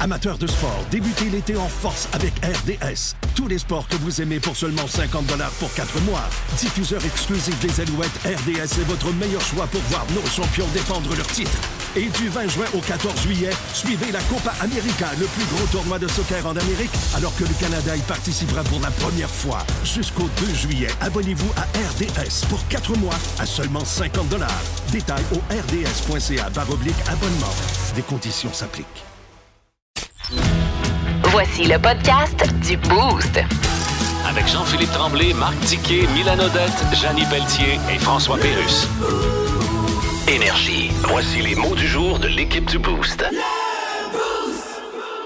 Amateurs de sport, débutez l'été en force avec RDS. Tous les sports que vous aimez pour seulement 50 pour 4 mois. Diffuseur exclusif des Alouettes, RDS est votre meilleur choix pour voir nos champions défendre leur titre. Et du 20 juin au 14 juillet, suivez la Copa América, le plus gros tournoi de soccer en Amérique, alors que le Canada y participera pour la première fois. Jusqu'au 2 juillet, abonnez-vous à RDS pour 4 mois à seulement 50 Détails au rds.ca abonnement. Des conditions s'appliquent. Voici le podcast du Boost. Avec Jean-Philippe Tremblay, Marc Tiquet, Milan Odette, Janine Pelletier et François Pérus. Énergie. Voici les mots du jour de l'équipe du Boost.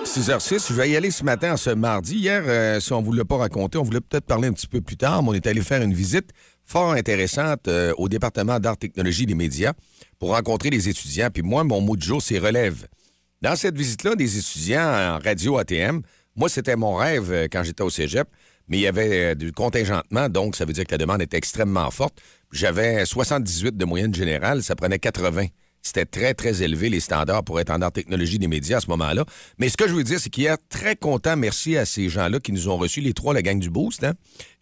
6h06, je vais y aller ce matin, ce mardi. Hier, euh, si on ne vous l'a pas raconté, on voulait peut-être parler un petit peu plus tard, mais on est allé faire une visite fort intéressante euh, au département d'art, technologie des médias pour rencontrer les étudiants. Puis moi, mon mot du jour, c'est relève. Dans cette visite-là, des étudiants en radio ATM, moi, c'était mon rêve euh, quand j'étais au cégep, mais il y avait du contingentement, donc ça veut dire que la demande était extrêmement forte. J'avais 78 de moyenne générale, ça prenait 80. C'était très, très élevé, les standards pour être en art technologie des médias à ce moment-là. Mais ce que je veux dire, c'est qu'hier, très content, merci à ces gens-là qui nous ont reçus, les trois, la gang du Boost. Hein?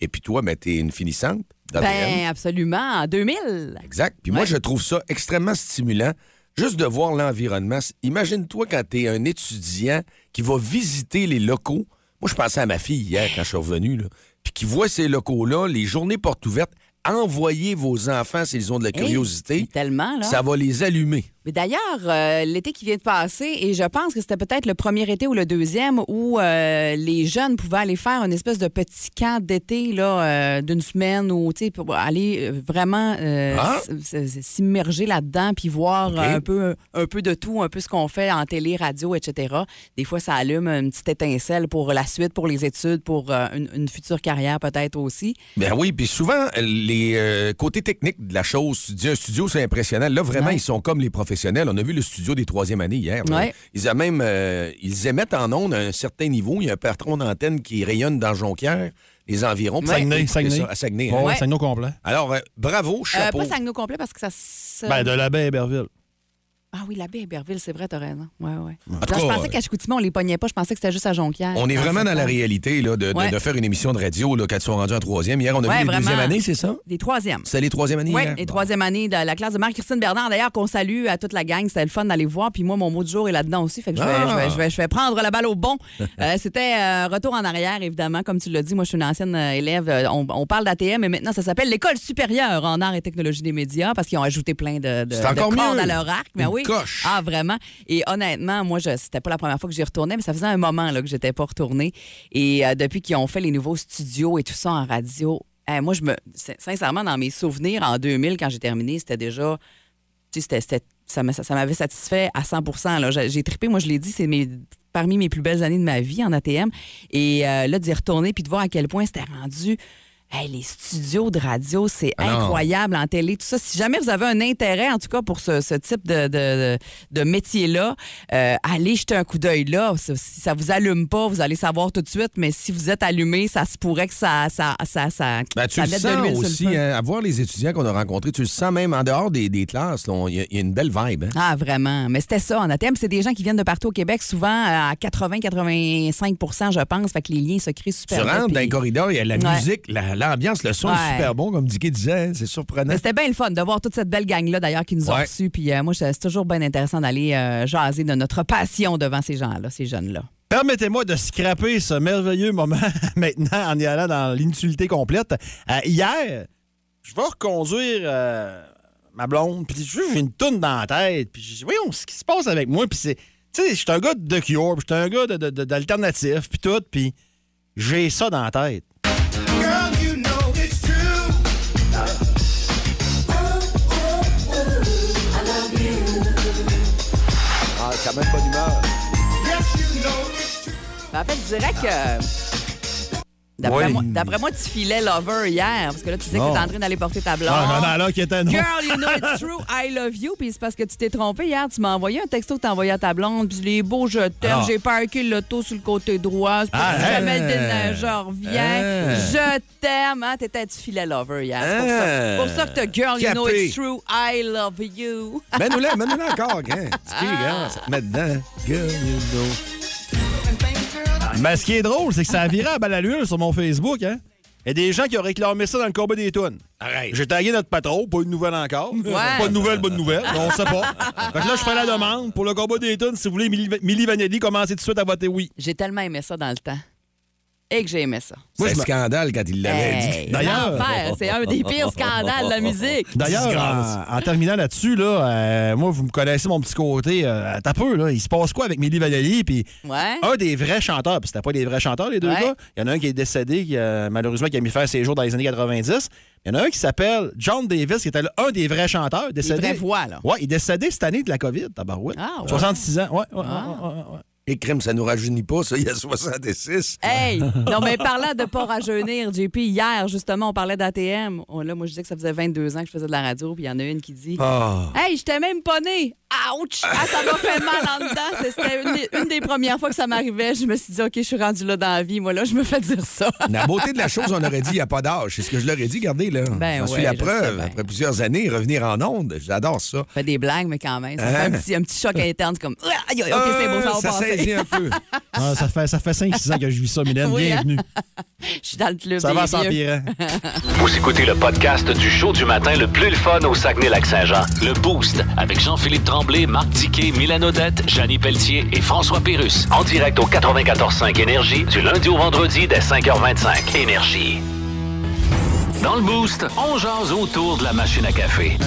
Et puis toi, ben, t'es une finissante. Ben, absolument, en 2000. Exact. Puis moi, je trouve ça extrêmement stimulant, juste de voir l'environnement. Imagine-toi quand t'es un étudiant qui va visiter les locaux. Moi, je pensais à ma fille hier quand je suis revenu, là, puis qui voit ces locaux-là, les journées portes ouvertes envoyez vos enfants s'ils ont de la curiosité. tellement, là. Ça va les allumer. Mais d'ailleurs, euh, l'été qui vient de passer, et je pense que c'était peut-être le premier été ou le deuxième, où euh, les jeunes pouvaient aller faire une espèce de petit camp d'été là, euh, d'une semaine ou pour aller vraiment Ah. s'immerger là-dedans puis voir un, peu, un peu de tout, un peu ce qu'on fait en télé, radio, etc. Des fois, ça allume une petite étincelle pour la suite, pour les études, pour une, une future carrière peut-être aussi. Ben oui, puis souvent, les côtés techniques de la chose, tu dis un studio, c'est impressionnant. Là, vraiment, ils sont comme les professionnels. On a vu le studio des troisième années hier. Ouais. Ils, ont même, euh, ils émettent en ondes à un certain niveau. Il y a un patron d'antenne qui rayonne dans Jonquière, les environs. Puis Saguenay, Saguenay. à Saguenay. hein. Ouais, Ouais. Saguenay complet. Alors, euh, bravo, Euh, chapeau. pas Sagno complet parce que ça se... Ben, de la baie Héberville. Ah oui, la baie Héberville, c'est vrai, t'as raison. Ouais, ouais. En je pensais qu'à Chicoutimi, on les pognait pas. Je pensais que c'était juste à Jonquière. On est Ah, vraiment dans la réalité là, de, de- Ouais. de faire une émission de radio là, quand ils sont rendus en troisième. Hier, on a Ouais, vu les deuxième années, c'est ça? Des troisièmes. C'est les troisième années Oui, les Bon. troisième année de la classe de Marie-Christine Bernard, d'ailleurs, qu'on salue à toute la gang. C'était le fun d'aller voir. Puis moi, mon mot du jour est là-dedans aussi. Fait que je vais, Ah! je vais- je vais- je vais prendre la balle au bon. Euh, C'était euh, retour en arrière, évidemment. Comme tu l'as dit, moi, je suis une ancienne euh, élève. On, on parle d'ATM, mais maintenant, ça s'appelle l'École supérieure en arts et technologie des médias parce qu'ils ont ajouté plein de, de, de cordes à leur arc. Mais Une oui. Ah, vraiment? Et honnêtement, moi, c'était pas la première fois que j'y retournais, mais ça faisait un moment là, que j'étais pas retournée. Et euh, depuis qu'ils ont fait les nouveaux studios et tout ça en radio, eh, moi, je me. sin- Sincèrement, dans mes souvenirs, en 2000, quand j'ai terminé, c'était déjà. Tu sais, ça m'a- ça- ça m'avait satisfait à 100 là. J'ai j'ai trippé, moi, je l'ai dit, c'est mes parmi mes plus belles années de ma vie en ATM. Et euh, là, d'y retourner puis de voir à quel point c'était rendu. Hey, les studios de radio, c'est Ah incroyable en télé, tout ça. Si jamais vous avez un intérêt, en tout cas, pour ce, ce type de, de, de métier-là, euh, allez jeter un coup d'œil là. Si ça vous allume pas, vous allez savoir tout de suite, mais si vous êtes allumé, ça se pourrait que ça, ça, ça, ça, Ben, tu le sens le aussi, feu. hein, à voir les étudiants qu'on a rencontrés, tu le sens même en dehors des, des classes, il y, a- il y a une belle vibe. hein. Ah, vraiment. Mais c'était ça en ATM. C'est des gens qui viennent de partout au Québec, souvent à 80-85% je pense. Fait que les liens se créent super Tu rentres dans les corridors, il y a la Ouais. musique, la- l'ambiance, le son Ouais. est super bon, comme Dicky disait, hein, c'est surprenant. Mais C'était bien le fun de voir toute cette belle gang-là, d'ailleurs, qui nous ont Ouais. reçus. Puis euh, moi, c'est c'est toujours bien intéressant d'aller euh, jaser de notre passion devant ces gens-là, ces jeunes-là. Permettez-moi de scraper ce merveilleux moment maintenant en y allant dans l'inutilité complète. Euh, hier, je vais reconduire euh, ma blonde, puis j'ai une toune dans la tête, puis je dis, voyons, ce qui se passe avec moi, puis c'est, tu sais, je suis un gars de Cure, puis je suis un gars de- de- de- d'alternatif, puis tout, puis j'ai ça dans la tête. Même bonne humeur. Ben, en fait, je dirais que. D'après Oui. moi, d'après moi, tu filais lover hier, parce que là, tu disais que tu étais en train d'aller porter ta blonde. Ah, non, non, là, qui était non. Girl, you know it's true, I love you. Puis c'est parce que tu t'es trompé hier. Tu m'as envoyé un texto que t'as envoyé à ta blonde. Puis les beaux je t'aime. Ah. J'ai parké l'auto sur le côté droit. C'est Ah, hein. jamais le déneigeur revient. Ah. Je t'aime. Hein? T'étais du filet lover hier. C'est pour, ça. pour ça que t'as Girl, you know it's true, I love you. Mets-nous là, mets-nous encore, hein. Dicky, regarde, ça te met dedans. Girl, you know. Ben, ce qui est drôle, c'est que ça a viré à balle à l'huile sur mon Facebook, hein? Il y a des gens qui ont réclamé ça dans le combat des tunes. Arrête. J'ai tagué notre patron, pas une nouvelle encore. Ouais. Pas de nouvelle, bonne nouvelle. On sait pas. Fait que là, je fais la demande pour le combat des tunes. Si vous voulez, Milli Vanelli, commencez tout de suite à voter oui. J'ai tellement aimé ça dans le temps. Et que j'ai aimé ça. C'est un scandale quand il l'avait Hey, dit. D'ailleurs- c'est un des pires scandales de la musique. D'ailleurs, en, en terminant là-dessus, là, euh, moi, vous me connaissez mon petit côté. Euh, T'as peu, là. Il se passe quoi avec Milli Vanelli? Puis Ouais. un des vrais chanteurs, puis c'était pas des vrais chanteurs, les deux Ouais. gars. Il y en a un qui est décédé, qui, euh, malheureusement, qui a mis faire ses jours dans les années 90. Il y en a un qui s'appelle John Davis, qui était un des vrais chanteurs, décédé. vraies voix, là. Ouais, il est décédé cette année de la COVID, tabarouette. Ah, ouais. 66 ans, ouais. ouais, Ah. Et crime, ça nous rajeunit pas, ça, il y a 66. Hey! Non, mais parlant de pas rajeunir, JP, hier, justement, on parlait d'ATM. Oh, là, moi, je disais que ça faisait 22 ans que je faisais de la radio, puis il y en a une qui dit Ah. Hey, j'étais même pas née! Ouch! Ah, ça m'a fait mal en dedans. C'était une, des- une des premières fois que ça m'arrivait. Je me suis dit, OK, je suis rendue là dans la vie. Moi, là, je me fais dire ça. La beauté de la chose, on aurait dit, il n'y a pas d'âge. C'est ce que je leur ai dit, regardez, là. Ben J'en suis ouais, la je sais preuve. bien. Après plusieurs années, revenir en onde, j'adore ça. Je fais des blagues, mais quand même, ça fait Hein? un petit, un petit choc interne. C'est comme, Ah, aïe, aïe, OK, c'est beau, ça va Euh, ça passer. saisit un peu. Ah, ça fait, ça fait 5-6 ans que je vis ça, Mylène. Oui, hein? Bienvenue. Je suis dans le club. Ça va vieux. s'empirer. Vous écoutez le podcast du show du matin le plus le fun au Saguenay-Lac-Saint-Jean. Le Boost avec Jean-Philippe Tremblay, Marc Tiquet, Milan Odette, Janine Pelletier et François Pérus. En direct au 94.5 Énergie du lundi au vendredi dès 5h25. Énergie. Dans le Boost, on jase autour de la machine à café.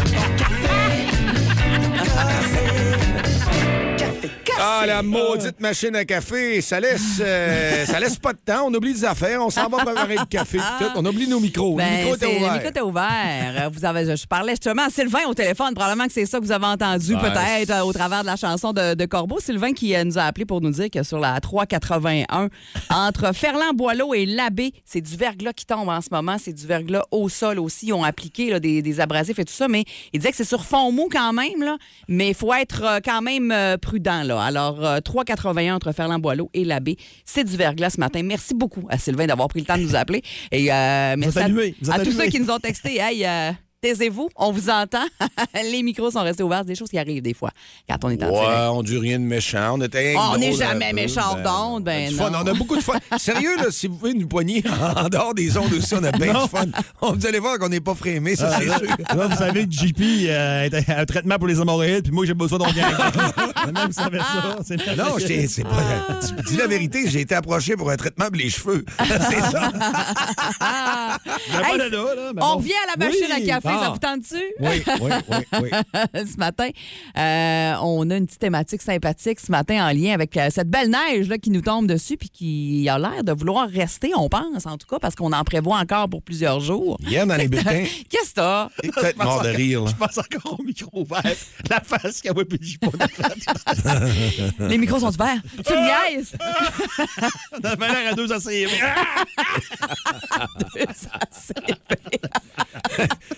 Ah, la maudite machine à café, ça laisse, euh, ça laisse pas de temps. On oublie des affaires, on s'en va préparer le café. tout. On oublie nos micros. Ben, le micro était le ouvert. micro était ouvert. Vous avez, je parlais justement à Sylvain au téléphone. Probablement que c'est ça que vous avez entendu peut-être euh, au travers de la chanson de, de Corbeau. Sylvain qui euh, nous a appelé pour nous dire que sur la 381, entre Ferland-Boileau et Labbé, c'est du verglas qui tombe en ce moment. C'est du verglas au sol aussi. Ils ont appliqué là, des, des abrasifs et tout ça. Mais il disait que c'est sur fond mou quand même. Là, mais il faut être quand même prudent. Là. Alors, euh, 381 entre Ferland-Boileau et Labbé, c'est du verglas ce matin. Merci beaucoup à Sylvain d'avoir pris le temps de nous appeler. Et euh, merci à- tous ceux qui nous ont texté. Hey, euh, taisez-vous, on vous entend. Les micros sont restés ouverts. C'est des choses qui arrivent des fois quand on est en direct. Ouais, on dit rien de méchant. On était On n'est jamais méchant d'onde, ben du non. fun. On a beaucoup de fun. Sérieux, là, si vous pouvez nous poigner en dehors des ondes aussi, on a bien du fun. On, vous allez voir qu'on n'est pas frémé, ça, c'est Là, sûr. là, vous savez que JP euh, est un traitement pour les hémorroïdes, puis moi, j'ai besoin d'un gain. Maintenant, vous savez ça. c'est Non, c'est pas. Tu dis la vérité, j'ai été approché pour un traitement pour les cheveux. c'est ça. Je viens pas Hey, de là, là, mais on bon. revient à la machine Oui. à café, ça Ah. vous tente-tu? Oui, oui, oui, oui. ce matin, euh, on a une petite thématique sympathique ce matin en lien avec euh, cette belle neige là, qui nous tombe dessus puis qui a l'air de vouloir rester, on pense en tout cas, parce qu'on en prévoit encore pour plusieurs jours. Hier, dans les bulletins, Qu'est-ce que t'as? peut-être mort de rire. là. Je pense encore au micro ouvert. La face puis j'ai pas de Les micros sont ouverts. Tu me niaises? On avait l'air à deux assez. Ça, c'est-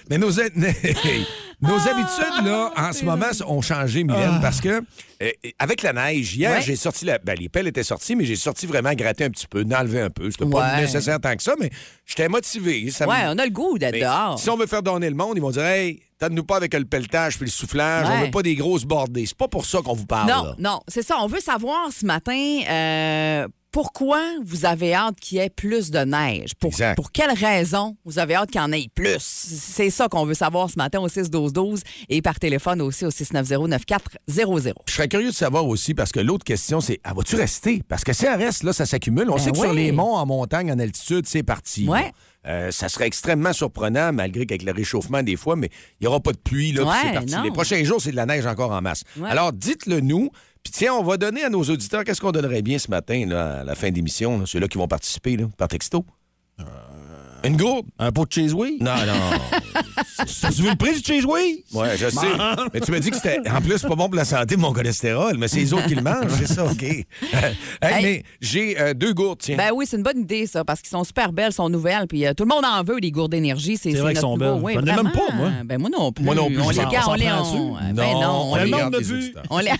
Mais nos, nos habitudes, là, en ce moment, ont changé, Mylène, parce que euh, avec la neige, hier, Ouais. j'ai sorti la. Ben, les pelles étaient sorties, mais j'ai sorti vraiment gratter un petit peu, d'enlever un peu. C'était pas Ouais. nécessaire tant que ça, mais j'étais motivé. Ça Ouais, on a le goût d'être dehors. Si on veut faire donner le monde, ils vont dire Hey, tente-nous pas avec le pelletage puis le soufflage, on veut pas des grosses bordées. C'est pas pour ça qu'on vous parle. Non, là. non, c'est ça. On veut savoir ce matin euh, pourquoi vous avez hâte qu'il y ait plus de neige? Pour, Exact. pour quelle raison vous avez hâte qu'il y en ait plus? C'est ça qu'on veut savoir ce matin au 6-12-12 et par téléphone aussi au 690-9400. Je serais curieux de savoir aussi, parce que l'autre question, c'est ah, vas-tu rester? Parce que si elle reste, là, ça s'accumule. On Ben sait que sur les monts, en montagne, en altitude, c'est parti. Ouais. Euh, ça serait extrêmement surprenant, malgré qu'avec le réchauffement, des fois, mais il n'y aura pas de pluie, là, Ouais, c'est parti. Les prochains jours, c'est de la neige encore en masse. Ouais. Alors, dites-le nous. Puis tiens, on va donner à nos auditeurs, qu'est-ce qu'on donnerait bien ce matin, là, à la fin d'émission, là, ceux-là qui vont participer, là, par texto? Une gourde? Un pot de cheese oui? Non, non. Tu veux le prix du cheese oui? Ouais, je sais. Mais tu m'as dit que c'était, en plus, pas bon pour la santé, mon cholestérol. Mais c'est les autres qui le mangent, c'est ça, OK. Hey, Mais j'ai euh, deux gourdes, tiens. Ben oui, c'est une bonne idée, ça, parce qu'ils sont super belles, sont nouvelles, puis euh, tout le monde en veut, les gourdes d'énergie. C'est C'est vrai qu'elles sont belles. Oui, J'en ai même pas, moi. Ben moi non plus. Moi non plus, On je les garde, on on les... on-? Ben non, on le les... monde de des vue. auditeurs. On les...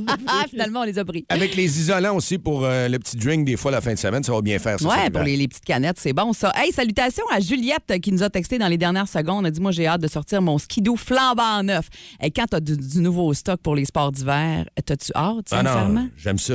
Finalement, on les a pris. Avec les isolants aussi pour euh, le petit drink des fois la fin de semaine, ça va bien faire ça. Ouais, cet pour les petites canettes, c'est bon ça. Hey, salutations à Juliette qui nous a texté dans les dernières secondes. Elle a dit Moi, j'ai hâte de sortir mon skidoo flambant neuf. Et quand tu as du, du nouveau stock pour les sports d'hiver, t'as-tu hâte, Ah sincèrement? non, j'aime ça.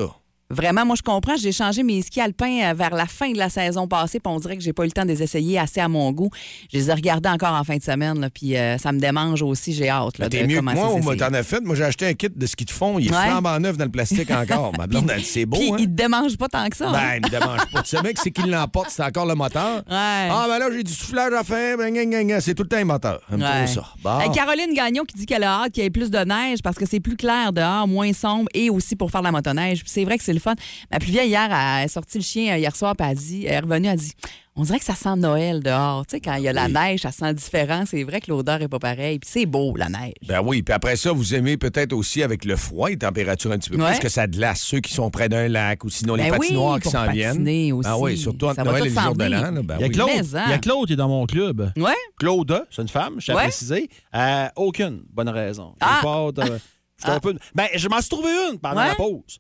Vraiment, moi, je comprends. J'ai changé mes skis alpins euh, vers la fin de la saison passée, puis on dirait que j'ai pas eu le temps de les essayer assez à mon goût. Je les ai regardés encore en fin de semaine, là, puis euh, ça me démange aussi. J'ai hâte. Là, Ben, de mieux que commencer moi, t'en as fait. Moi, j'ai acheté un kit de ski de fond. Il est Ouais. flambant neuf dans le plastique encore. Ma blonde, c'est beau, Puis hein? il te démange pas tant que ça. hein? Ben, il me dérange pas. Tu sais, mec, c'est qui l'emporte, c'est encore le moteur. Ouais. Ah, ben là, j'ai du soufflage à faire. Ben, c'est tout le temps un moteur. Ouais. ça. Bon. Caroline Gagnon qui dit qu'elle a hâte qu'il y ait plus de neige parce que c'est plus clair dehors, moins sombre et aussi pour faire de la motoneige. C'est vrai que c'est le fun. Ma plus vieille hier a sorti le chien euh, hier soir puis elle, a dit, elle est revenue, elle a dit on dirait que ça sent Noël dehors. Tu sais, quand il y a la neige, ça sent différent. C'est vrai que l'odeur est pas pareille. Puis c'est beau, la neige. Ben oui, puis après ça, vous aimez peut-être aussi avec le froid, les températures un petit peu Ouais. plus que ça glace. Ceux qui sont près d'un lac ou sinon les Ben oui, patinoires qui s'en viennent. patiner aussi. Ah oui, surtout entre Ça Noël et le jour s'en de l'an. là, ben Il y a. Claude, Mais, hein. il y a Claude qui est dans mon club. Ouais? Claude, c'est une femme, je Ouais. préciser. Euh, aucune bonne raison. Ah! pas de- j'étais un peu- Ben, je m'en suis trouvé une pendant Ouais? la pause.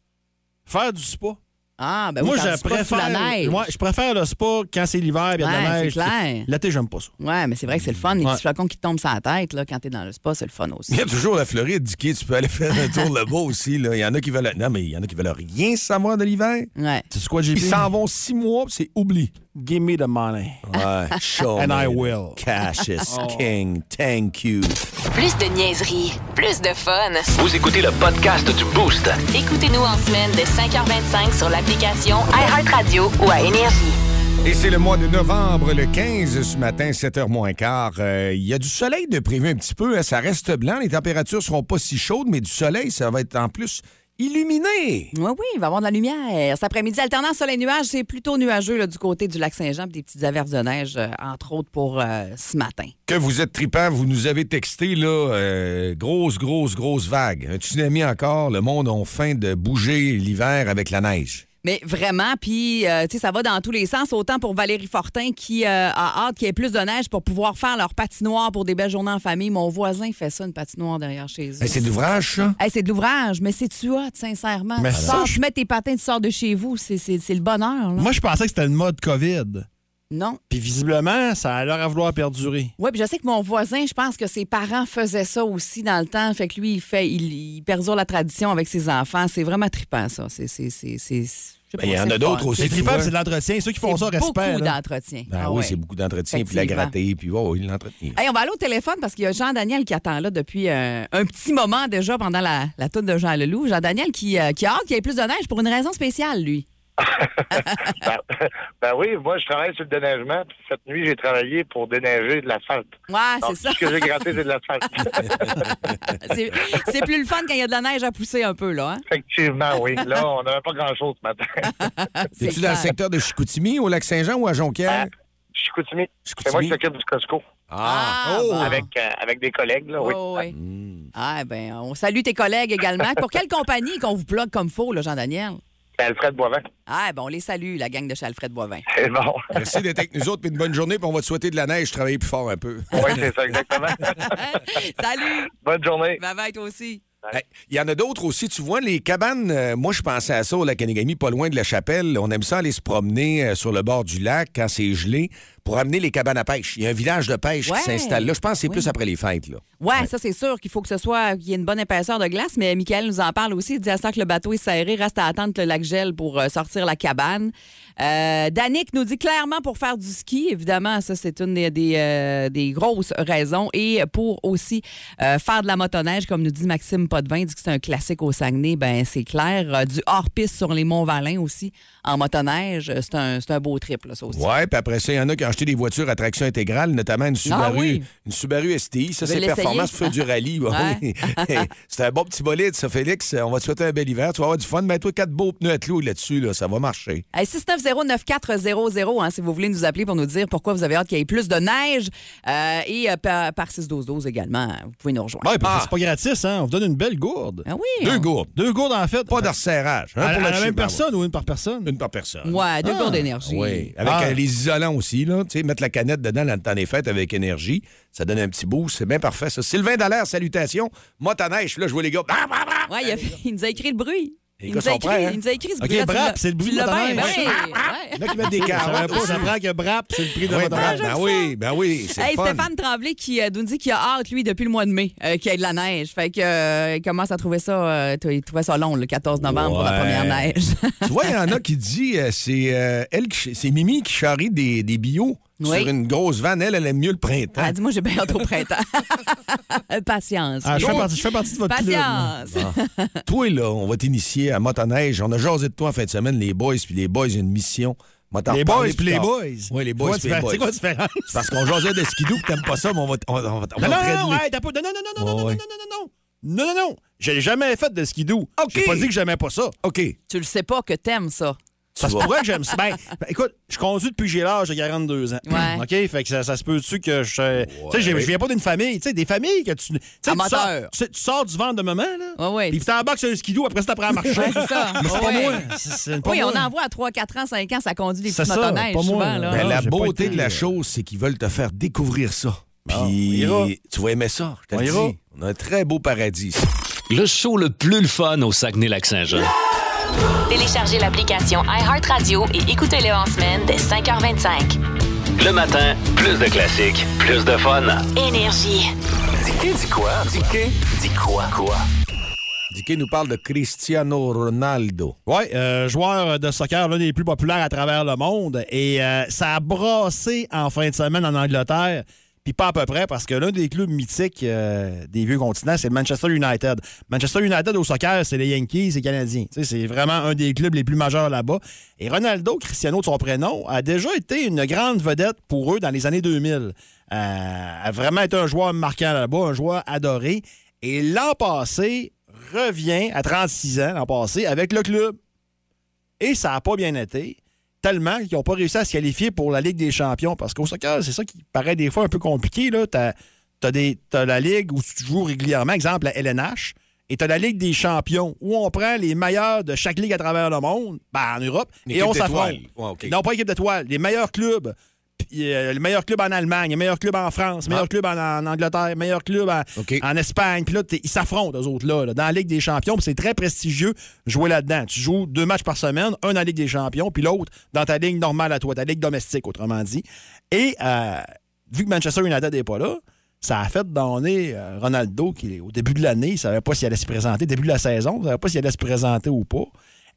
Faire du spa. Ah, ben Moi, oui, je préfère, la neige. Ouais, je préfère le spa quand c'est l'hiver et il y a de la neige. clair. L'été, j'aime pas ça. Ouais, mais c'est vrai que c'est le fun. Les Ouais. petits flocons qui te tombent sur la tête là, quand t'es dans le spa, c'est le fun aussi. Il y a toujours la Floride, Dicky, tu peux aller faire un tour là-bas aussi. là. Il y en a qui veulent. Non, mais il y en a qui veulent rien savoir de l'hiver. Ouais. Tu sais quoi, JP? Ils s'en vont six mois, c'est oubli. Give me the money. Ouais, show And me. I will. Cash is king. Thank you. Plus de niaiserie, plus de fun. Vous écoutez le podcast du Boost. Écoutez-nous en semaine de 5h25 sur l'application iHeartRadio ou à Énergie. Et c'est le mois de novembre, le 15, ce matin, 7h moins quart. Euh, Il y a du soleil de prévu un petit peu. hein. Ça reste blanc. Les températures seront pas si chaudes, mais du soleil, ça va être en plus illuminé. Oui, oui, il va y avoir de la lumière. Cet après-midi, alternant soleil-nuage, c'est plutôt nuageux là, du côté du lac Saint-Jean, puis des petites averses de neige, euh, entre autres pour euh, ce matin. Que vous êtes tripant, vous nous avez texté, là, euh, grosse, grosse, grosse vague. Un tsunami encore. Le monde a faim de bouger l'hiver avec la neige. Mais vraiment, puis, euh, tu sais, ça va dans tous les sens. Autant pour Valérie Fortin qui euh, a hâte qu'il y ait plus de neige pour pouvoir faire leur patinoire pour des belles journées en famille. Mon voisin fait ça, une patinoire derrière chez eux. Hey, c'est de l'ouvrage, ça? Hey, c'est de l'ouvrage, mais c'est-tu hot, sincèrement? Mais tu ça, sors, je- tu mets tes patins, tu sors de chez vous. C'est, c'est- c'est le bonheur, là. Moi, je pensais que c'était le mode COVID. Non. Puis visiblement, ça a l'air à vouloir perdurer. Oui, puis je sais que mon voisin, je pense que ses parents faisaient ça aussi dans le temps. Fait que lui, il fait, il, il perdure la tradition avec ses enfants. C'est vraiment trippant, ça. C'est, c'est, c'est, c'est- Ben, il y en c'est a d'autres aussi. C'est trippant, vois. c'est de l'entretien. Ceux qui font C'est ça, respect. beaucoup là. d'entretien. Ben Ah oui, ouais. c'est beaucoup d'entretien, puis la gratter, puis oh, il l'entretient. Hey, on va aller au téléphone parce qu'il y a Jean-Daniel qui attend là depuis euh, un petit moment déjà pendant la, la toune de Jean Leloup. Jean-Daniel qui, euh, qui a hâte qu'il y ait plus de neige pour une raison spéciale, lui. Ben, ben oui, moi, je travaille sur le déneigement. Puis cette nuit, j'ai travaillé pour déneiger de l'asphalte. Ouais, c'est ça. Ce que j'ai gratté, c'est de l'asphalte. C'est c'est plus le fun quand il y a de la neige à pousser un peu, là. Hein? Effectivement, oui. Là, on n'avait pas grand-chose ce matin. Es-tu dans le secteur de Chicoutimi, au Lac-Saint-Jean ou à Jonquière? Suis Chicoutimi. C'est moi qui s'occupe du Costco. Ah, oh! bon. Avec, euh, avec des collègues, là, oui. Oh, oui. Hmm. Ah, ben, on salue tes collègues également. Pour quelle compagnie qu'on vous bloque comme faux, là, Jean-Daniel? C'est Alfred Boivin. Ah, ben, on les salue, la gang de chez Alfred Boivin. C'est bon. Merci d'être avec nous autres, puis une bonne journée, puis on va te souhaiter de la neige, travailler plus fort un peu. oui, c'est ça, exactement. Salut! Bonne journée. Bye bye, toi aussi. Hey, Il y en a d'autres aussi. Tu vois, les cabanes, euh, moi, je pensais à ça au lac Anigami, pas loin de la chapelle. On aime ça aller se promener euh, sur le bord du lac quand c'est gelé pour amener les cabanes à pêche. Il y a un village de pêche Ouais. qui s'installe là. Je pense que c'est Oui. plus après les fêtes. Là. Ouais, ça, c'est sûr qu'il faut que ce soit, qu'il y ait une bonne épaisseur de glace, mais Michael nous en parle aussi. Il dit à ça que le bateau est serré, reste à attendre que le lac gèle pour euh, sortir la cabane. Euh, Danick nous dit clairement pour faire du ski, évidemment, ça, c'est une des, des, euh, des grosses raisons. Et pour aussi euh, faire de la motoneige, comme nous dit Maxime Potvin, il dit que c'est un classique au Saguenay, ben c'est clair. Du hors-piste sur les Monts-Valin aussi, en motoneige, c'est un, un beau trip, là, ça aussi. Ouais, puis après ça, il y en a qui ont acheté des voitures à traction intégrale, notamment une Subaru, Ah oui. une Subaru STI. Ça, c'est performance pour faire du rallye. Ouais, c'est un bon petit bolide, ça, Félix. On va te souhaiter un bel hiver. Tu vas avoir du fun. Mets-toi quatre beaux pneus à clous là-dessus. Là. Ça va marcher. Hey, 690-9400, hein, si vous voulez nous appeler pour nous dire pourquoi vous avez hâte qu'il y ait plus de neige. Euh, et euh, par, par 612 également, vous pouvez nous rejoindre. Ouais, Ah. c'est pas gratis, hein? On vous donne une belle gourde. Ah oui? Deux on- gourdes. Deux gourdes, en fait. Pas de resserrage. À, pour à la même chip, personne ou une par personne? Une par personne. Ouais, deux gourdes d'énergie. Oui, avec Ah. euh, les isolants aussi, là. Sais, mettre la canette dedans dans le temps des fêtes avec énergie, ça donne un petit boost. C'est bien parfait, ça. Sylvain Dallaire, salutations. Motoneige, là, je vois les gars. Bah, bah, bah. Ouais, il, a il nous a écrit le bruit. Les Il gars nous, a sont écrit, prêts, hein? il nous a écrit ce OK, brap, c'est le bruit de oui, ouais. Là, qui mettent des Je savais carottes. pas, j'apprends que brap, c'est le prix de votre bravo. Ben oui, ben oui, c'est Hey, fun. Stéphane Tremblay qui euh, nous dit qu'il a hâte, lui, depuis le mois de mai, euh, qu'il y ait de la neige. Fait que, euh, il commence à trouver ça, euh, il trouvait ça long, le 14 novembre, pour la première neige. Tu vois, il y en a qui dit, euh, c'est euh, elle, qui- c'est Mimi qui charrie des, des bio Oui. sur une grosse vanne. Elle, elle aime mieux le printemps. Elle dit, moi, j'ai bien hâte au printemps. Patience. Ah, je, fais partie, je fais partie de votre club. moi. Patience. Toi, là, on va t'initier à motoneige. On a jasé de toi en fin de semaine, les boys, puis les boys, il y a une mission. On va t'en Les boys puis les boys. Oui, les boys puis les boys. C'est quoi la différence? C'est parce qu'on jasait de skidoo que t'aimes pas ça, mais on va, on va, on va, on va Non, non, non, ouais, pas. Non, non, non, non, non, non, non, non, non, non. Non, non, non. J'ai jamais fait de skidoo. OK. J'ai pas dit que j'aimais pas ça. OK. Tu le sais pas que t'aimes ça. Ça se pourrait que j'aime ça? Ben, ben, écoute, je conduis depuis que j'ai l'âge de 42 ans. Ouais. OK? Fait que ça, ça se peut-tu que je. Tu sais, je viens pas d'une famille. Tu sais, des familles que tu. Tu tu sors, tu sais, tu sors du ventre de maman, là. Ouais, ouais. Puis t'embarques sur un skidoo, après ça, t'apprends à marcher. Ouais, c'est ça. Mais c'est pas Ouais. moi. Pas Oui, moi. on en voit à 3, 4 ans, 5 ans, ça conduit des C'est petits ça, motoneiges pas moi, souvent. là. Ben, la beauté de la euh, chose, c'est qu'ils veulent te faire découvrir ça. Ah, Puis tu vas aimer ça, je te On dis. A un très beau paradis. ici. Le show le plus le fun au Saguenay-Lac-Saint-Jean. Téléchargez l'application iHeartRadio et écoutez-le en semaine dès 5h25. Le matin, plus de classiques, plus de fun. Énergie. Dis dis quoi? Dis dis quoi? Quoi? Dicky nous parle de Cristiano Ronaldo. Oui, euh, joueur de soccer, l'un des plus populaires à travers le monde. Et euh, ça a brassé en fin de semaine en Angleterre. Puis pas à peu près, parce que l'un des clubs mythiques euh, des vieux continents, c'est Manchester United. Manchester United au soccer, c'est les Yankees et les Canadiens. C'est vraiment un des clubs les plus majeurs là-bas. Et Ronaldo, Cristiano de son prénom, a déjà été une grande vedette pour eux dans les années 2000. Euh, a vraiment été un joueur marquant là-bas, un joueur adoré. Et l'an passé, revient à 36 ans, l'an passé, avec le club. Et ça n'a pas bien été, tellement qu'ils n'ont pas réussi à se qualifier pour la Ligue des champions. Parce qu'au soccer, c'est ça qui paraît des fois un peu compliqué. Tu as, la Ligue où tu joues régulièrement, exemple la LNH, et tu as la Ligue des champions, où on prend les meilleurs de chaque ligue à travers le monde, ben, en Europe, Une et on s'affronte. Ouais. Non, pas équipe d'étoiles, les meilleurs clubs. Euh, le meilleur club en Allemagne, le meilleur club en France, le meilleur Ah. club en, en Angleterre, le meilleur club en, Espagne. Puis là, ils s'affrontent, eux autres-là, là, dans la Ligue des champions. Puis c'est très prestigieux jouer là-dedans. Tu joues deux matchs par semaine, un en Ligue des champions, puis l'autre dans ta ligue normale à toi, ta ligue domestique, autrement dit. Et euh, vu que Manchester United n'est pas là, ça a fait donner euh, Ronaldo, qui, au début de l'année, il ne savait pas s'il allait se présenter, début de la saison, il ne savait pas s'il allait se présenter ou pas.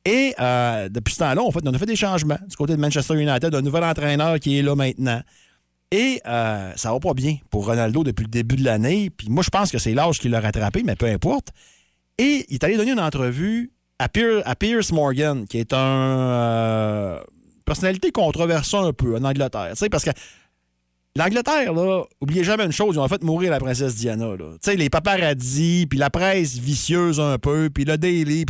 Et euh, depuis ce temps-là, on, fait- on a fait des changements du côté de Manchester United, un nouvel entraîneur qui est là maintenant. Et euh, ça va pas bien pour Ronaldo depuis le début de l'année. Puis moi, je pense que c'est l'âge qui l'a rattrapé, mais peu importe. Et il est allé donner une entrevue à, Pier- à Pierce Morgan, qui est un euh, personnalité controversée un peu en Angleterre. Tu sais, parce que l'Angleterre, là, oubliez jamais une chose, ils ont fait mourir la princesse Diana. là. Tu sais, les paparazzis, puis la presse vicieuse un peu, puis le Daily.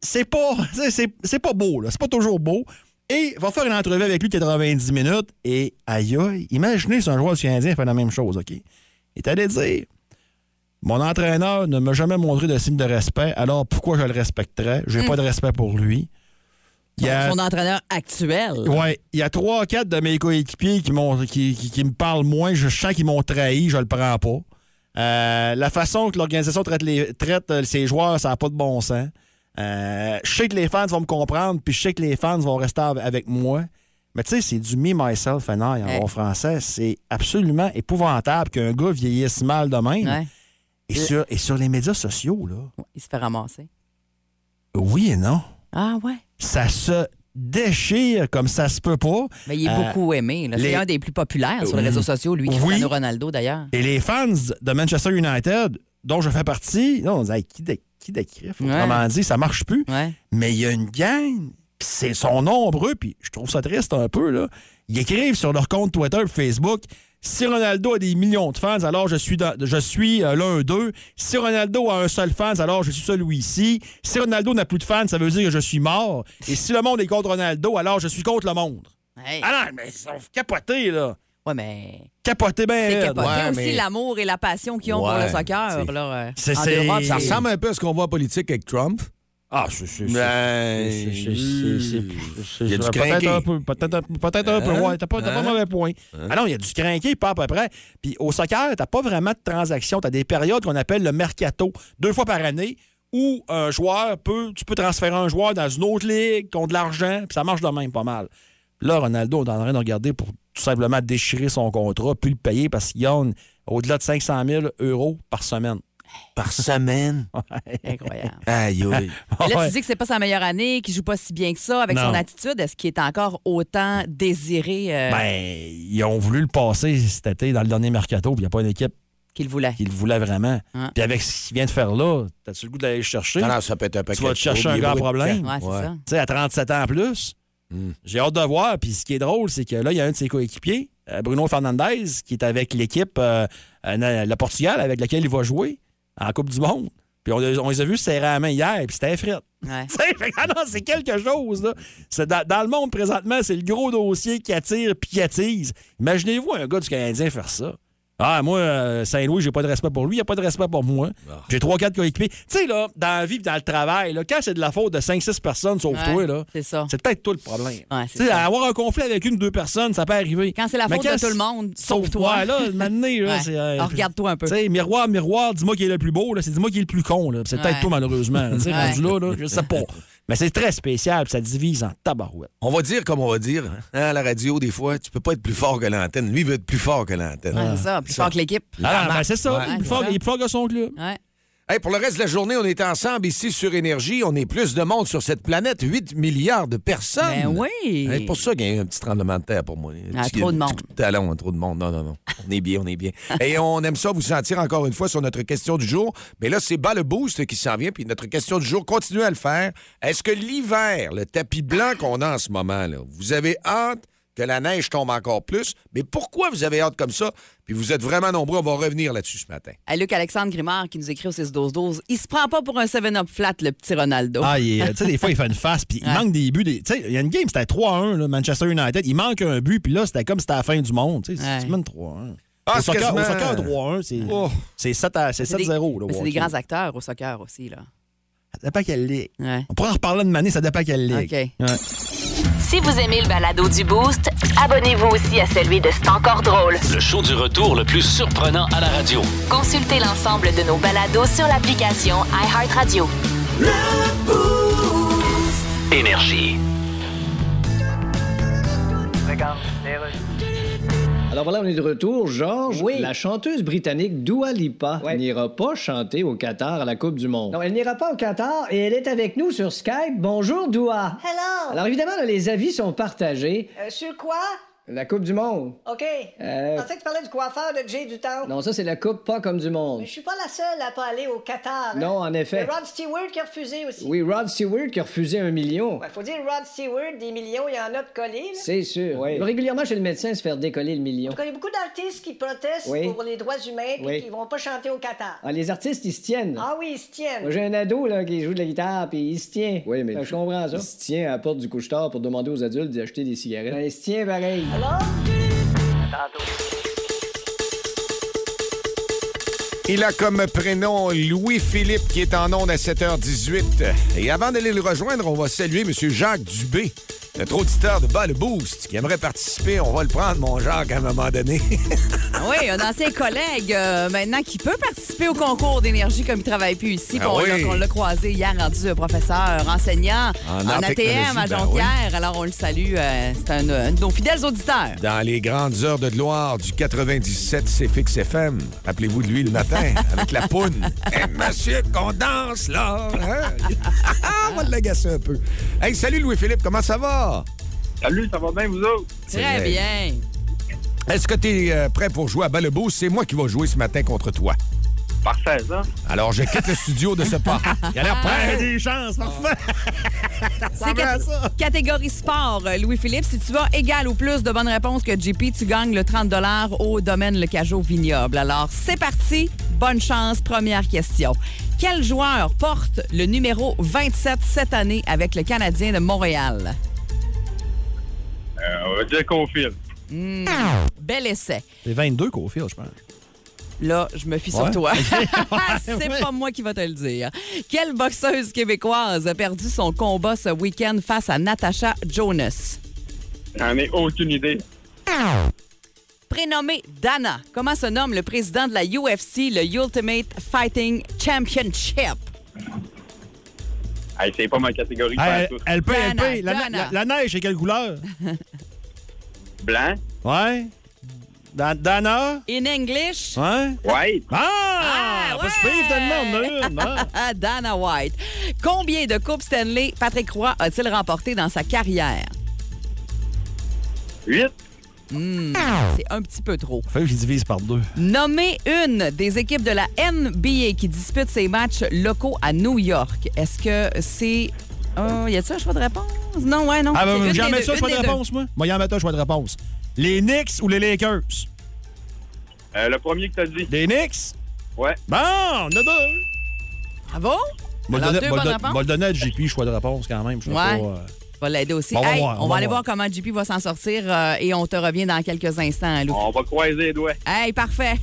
C'est- pas, c'est c'est pas beau, là. C'est pas toujours beau. Et va faire une entrevue avec lui de 90 minutes. Et aïe aïe, imaginez si un joueur du Canadien fait la même chose, OK? Il est allé dire Mon entraîneur ne m'a jamais montré de signe de respect, alors pourquoi je le respecterais? J'ai pas de respect pour lui. Il y a- Son entraîneur actuel. Ouais, il y a trois, quatre de mes coéquipiers qui, m'ont- qui, qui- qui me parlent moins. Je sens qu'ils m'ont trahi, je le prends pas. Euh, la façon que l'organisation traite, les, traite euh, ses joueurs, ça n'a pas de bon sens. Euh, je sais que les fans vont me comprendre, puis je sais que les fans vont rester av- avec moi. Mais tu sais, c'est du me, myself and I en Ouais. bon français. C'est absolument épouvantable qu'un gars vieillisse mal de même. Ouais. Et, sur, et sur les médias sociaux, là, Il se fait ramasser. oui et non. Ah ouais. Ça se déchire comme ça se peut pas. Mais il est Euh, beaucoup aimé. C'est un des plus populaires sur les réseaux sociaux, lui, Oui. Cristiano Ronaldo, d'ailleurs. Et les fans de Manchester United, dont je fais partie, là, on dit, Hey, qui de crif? Ouais. Autrement dit, ça marche plus. Ouais. Mais il y a une gang, puis c'est sont nombreux, puis je trouve ça triste un peu, là. Ils écrivent sur leur compte Twitter et Facebook si Ronaldo a des millions de fans, alors je suis, dans- je suis euh, l'un d'eux. Si Ronaldo a un seul fan, alors je suis celui-ci. Si Ronaldo n'a plus de fans, ça veut dire que je suis mort. Et si le monde est contre Ronaldo, alors je suis contre le monde. Hey. Ah non, mais ils sont capotés, là. Ouais, mais Capotés bien c'est capoté ouais, aussi mais- l'amour et la passion qu'ils ont pour le soccer. c'est- Là, euh, c'est- Ça ressemble un peu à ce qu'on voit en politique avec Trump. Ah, c'est c'est- c'est- Ben, c'est- c'est- c'est- c'est- il y a du c'est- crinqué. Peut-être un peu, peut-être un, peu, Hein? ouais, t'as pas, t'as pas Hein? mauvais point. Ah non, il y a du crinqué, pas à peu près. Puis au soccer, t'as pas vraiment de transactions. T'as des périodes qu'on appelle le mercato, deux fois par année, où un joueur peut, tu peux transférer un joueur dans une autre ligue contre de l'argent, puis ça marche de même pas mal. Là, Ronaldo est en train de regarder pour tout simplement déchirer son contrat, puis le payer parce qu'il gagne au-delà de 500 000 euros par semaine. Par semaine? Incroyable. Aïe, aïe. Et là, tu dis que c'est pas sa meilleure année, qu'il joue pas si bien que ça avec Non. son attitude. Est-ce qu'il est encore autant désiré euh, Ben, ils ont voulu le passer cet été dans le dernier mercato, puis il n'y a pas une équipe qu'il voulait? qui le voulait vraiment. Ah. Puis avec ce qu'il vient de faire là, t'as-tu le goût d'aller le chercher? Non, non, ça peut être un paquet tu vas te chercher un de problème. Ouais, c'est Ouais. ça. Tu sais, à 37 ans en plus. Hmm. J'ai hâte de voir. Puis ce qui est drôle, c'est que là, il y a un de ses coéquipiers, euh, Bruno Fernandez, qui est avec l'équipe, euh, euh, le Portugal, avec laquelle il va jouer en Coupe du Monde. Puis on, on les a vus se serrer la main hier, puis c'était. Ouais. Que, ah non, c'est quelque chose. Là. Dans le monde présentement, c'est le gros dossier qui attire puis qui attise. Imaginez-vous un gars du Canadien faire ça. Ah, moi, euh, Saint-Louis, j'ai pas de respect pour lui, il a pas de respect pour moi. J'ai trois, quatre coéquipiers. Tu sais, là, dans la vie pis dans le travail, là, quand c'est de la faute de 5-6 personnes, sauf Ouais, toi, là, C'est ça. c'est peut-être toi le problème. Ouais, tu sais, avoir un conflit avec une ou deux personnes, ça peut arriver. Quand c'est la faute de tout le monde, sauf toi. toi, là, maintenant, là, Ouais. c'est. euh, regarde-toi un peu. Tu sais, miroir, miroir, dis-moi qui est le plus beau, là, c'est dis-moi qui est le plus con, là. C'est peut-être Ouais. toi, malheureusement. Tu sais, Ouais. rendu là, là, je sais pas. Mais c'est très spécial, puis ça divise en tabarouette. On va dire comme on va dire. hein, à la radio, des fois, tu peux pas être plus fort que l'antenne. Lui, il veut être plus fort que l'antenne. Ouais, c'est ça. Plus fort que l'équipe. Ah, ben, c'est ça. Ouais. il, est plus c'est fort, ça. il est plus fort que son club. Ouais. Hey, pour le reste de la journée, on est ensemble ici sur Énergie. On est plus de monde sur cette planète. 8 milliards de personnes. Ben oui. C'est pour ça qu'il y a eu un petit tremblement de terre pour moi. Un Ah, petit- trop de monde. talon, trop de monde. Non, non, non. On est bien, on est bien. Et on aime ça vous sentir encore une fois sur notre question du jour. Mais là, c'est bas le boost qui s'en vient. Puis notre question du jour, continuez à le faire. Est-ce que l'hiver, le tapis blanc qu'on a en ce moment, là, vous avez hâte que la neige tombe encore plus? Mais pourquoi vous avez hâte comme ça? Puis vous êtes vraiment nombreux. On va revenir là-dessus ce matin. Hey, Luc Alexandre Grimard qui nous écrit au 6-12-12. Il se prend pas pour un 7-up flat, le petit Ronaldo. Ah, il est- tu sais, des fois, il fait une face, puis il Ouais. manque des buts. des- Tu sais, il y a une game, c'était 3-1, là, Manchester United. Il manque un but, puis là, c'était comme si c'était la fin du monde. Tu sais, Ouais. tu mènes 3-1. Ah, au, soccer, au soccer, 3-1, c'est Oh. c'est 7 à- c'est C'est des- 7-0. là, mais au c'est des grands acteurs au soccer aussi, là. Ça dépend quelle ligue. Ouais. On pourra en reparler de Mané, ça dépend quelle ligue. OK. Si vous aimez le balado du Boost, abonnez-vous aussi à celui de C'est encore drôle. Le show du retour le plus surprenant à la radio. Consultez l'ensemble de nos balados sur l'application iHeartRadio. Énergie. Alors voilà, on est de retour. Georges, la chanteuse britannique Dua Lipa n'ira pas chanter au Qatar à la Coupe du Monde. Non, elle n'ira pas au Qatar et elle est avec nous sur Skype. Bonjour, Doua. Hello. Alors évidemment, là, les avis sont partagés. Euh, sur quoi? La Coupe du Monde. OK. Euh, Je pensais que tu parlais du coiffeur de Jay du Temple. non, ça c'est la Coupe pas comme du monde. Mais je suis pas la seule à pas aller au Qatar. hein. Non, en effet. a Rod Stewart qui a refusé aussi. Oui, Rod Stewart qui a refusé un million. Ouais, faut dire Rod Stewart, des millions, il y en a de collés. C'est sûr. Régulièrement chez le médecin se faire décoller le million. En tout cas, il y a beaucoup d'artistes qui protestent Oui. pour les droits humains et Oui. qui vont pas chanter au Qatar. Ah, les artistes, ils se tiennent. Ah oui, ils se tiennent. Moi, J'ai un ado là, qui joue de la guitare, puis il se tient. Oui, mais je comprends ça. Il se tient à la porte du couche-tard pour demander aux adultes d'acheter des cigarettes. Ben, il se tient pareil. Il a comme prénom Louis-Philippe qui est en onde à 7h18. Et avant d'aller le rejoindre, on va saluer M. Jacques Dubé, notre auditeur de bas le boost, qui aimerait participer. On va le prendre, mon Jacques, à un moment donné. Ah Oui, un ancien collègue euh, maintenant qui peut participer au concours d'énergie comme il travaille plus ici. Ah on l'a- oui. on l'a croisé hier rendu euh, professeur, enseignant En ATM à ben Jonquière. Alors on le salue. euh, C'est un, un de nos fidèles auditeurs. Dans les grandes heures de gloire du 97 CFX FM. Rappelez-vous de lui le matin, avec la poune. Eh, monsieur, qu'on danse, là! hein? on va l'agacer un peu. Hey, salut Louis-Philippe, comment ça va? Salut, ça va bien, vous autres? Très bien. Est-ce que tu es prêt pour jouer à bas le boost? C'est moi qui vais jouer ce matin contre toi. Parfait, ça. Alors, je quitte le studio de ce pas. Il a l'air prêt. Ouais, des chances, parfait. C'est cat- catégorie sport, euh, Louis-Philippe. Si tu as égal ou plus de bonnes réponses que JP, tu gagnes le 30 au domaine Le Cajot Vignoble. Alors, c'est parti. Bonne chance. Première question. Quel joueur porte le numéro 27 cette année avec le Canadien de Montréal? Euh, on va dire file. Bel essai. C'est 22 qu'au fil, je pense. Là, je me fie Ouais. sur toi. c'est pas moi qui va te le dire. Quelle boxeuse québécoise a perdu son combat ce week-end face à Natasha Jonas? J'en ai aucune idée. Prénommé Dana, comment se nomme le président de la UFC, le Ultimate Fighting Championship? Hey, c'est pas ma catégorie. Hey, tout. LP, Dana, LP. La, Dana. la- la neige, c'est quelle couleur? Blanc. Ouais. Da- Dana? In English? Ouais. White. Ah! pas si pire, finalement, on en a une. Bon. Dana White. Combien de Coupes Stanley Patrick Roy a-t-il remporté dans sa carrière? 8. Hmm, c'est un petit peu trop. Fait que je divise par deux. Nommez une des équipes de la NBA qui dispute ses matchs locaux à New York. Est-ce que c'est. Oh, y a-t-il un choix de réponse? Non, ouais, non. Ah, ben, j'en mets ça, choix de réponse, moi? Moi, mets un choix de réponse. Les Knicks ou les Lakers? Euh, le premier que t'as dit. Les Knicks? Ouais. Bon, on a deux. Bravo? Donner- deux moi, le bonnes don- réponses? moi, le donner à JP, choix de réponse quand même. Je sais Ouais. pas, euh, On va l'aider aussi. Bon, on va on, aller voir. voir comment JP va s'en sortir euh, et on te revient dans quelques instants, Lou. On va croiser les doigts. Hey, parfait.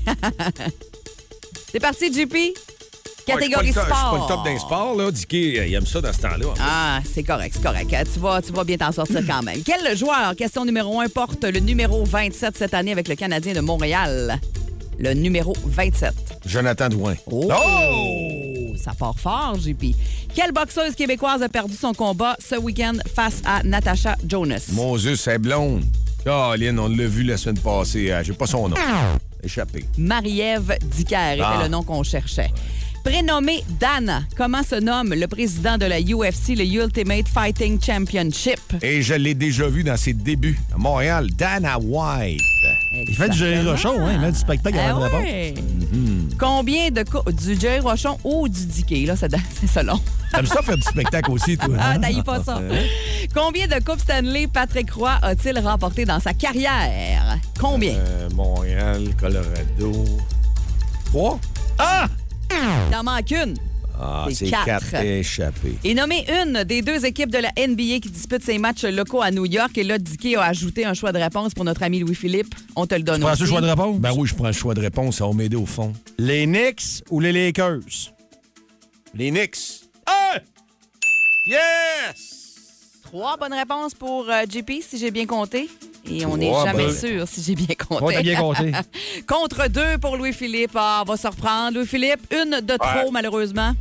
c'est parti, JP. Catégorie sport. Je suis pas le top d'un sport, là. Dicky, euh, il aime ça dans ce temps-là. Ah, c'est correct, c'est correct. Euh, Tu vas, tu vas bien t'en sortir quand même. Quel joueur, question numéro 1, porte le numéro 27 cette année avec le Canadien de Montréal? Le numéro 27. Jonathan Douin. Oh! Ça part fort, JP. Quelle boxeuse québécoise a perdu son combat ce week-end face à Natasha Jonas? Mon Dieu, c'est blonde. Caroline, on l'a vu la semaine passée. euh, J'ai pas son nom. Échappé. Marie-Ève Dicker était Ah. le nom qu'on cherchait. Prénommé Dana, comment se nomme le président de la UFC, le Ultimate Fighting Championship? Et je l'ai déjà vu dans ses débuts à Montréal. Dana White. Il fait du Jerry Rochon, hein? Il met du spectacle Ah avant de répondre. ouais. Combien de cou- du Jerry Rochon ou du Dicky? Là, c'est selon. T'aimes ça faire du spectacle aussi, toi? Ah, t'haïs pas ça. Combien de Coupes Stanley Patrick Roy a-t-il remporté dans sa carrière? Combien? Euh, Montréal, Colorado. Trois? Ah! Il en manque une. Ah, C'est quatre. quatre échappés. Et nommé une des deux équipes de la NBA qui disputent ses matchs locaux à New York. Et là, Dicky a ajouté un choix de réponse pour notre ami Louis-Philippe. On te le donne Prends aussi. le choix de réponse? Ben oui, je prends le choix de réponse. Ça va m'aider au fond. Les Knicks ou les Lakers? Les Knicks. Ah! Yes! Trois bonnes réponses pour euh, JP, si j'ai bien compté. Et on n'est jamais sûr si j'ai bien compté. Ouais, bien compté. Contre deux pour Louis-Philippe. Ah, on va se reprendre. Louis-Philippe, une de trop, malheureusement.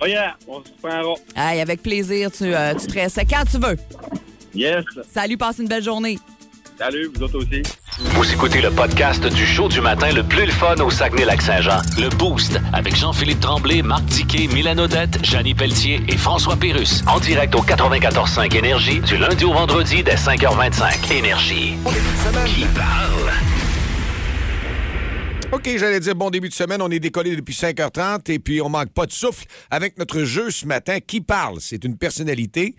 Oh yeah, on se prendra. Aïe, avec plaisir, tu, euh, tu te restes quand tu veux. Yes. Salut, passe une belle journée. Salut, vous autres aussi. Vous écoutez le podcast du show du matin le plus le fun au Saguenay-Lac-Saint-Jean. Le Boost avec Jean-Philippe Tremblay, Marc Tiquet, Milan Odette, Janine Pelletier et François Pérus. En direct au 94.5 Énergie du lundi au vendredi dès 5h25. Énergie. Qui parle? OK, j'allais dire bon début de semaine. On est décollé depuis 5h30 et puis on manque pas de souffle avec notre jeu ce matin. Qui parle? C'est une personnalité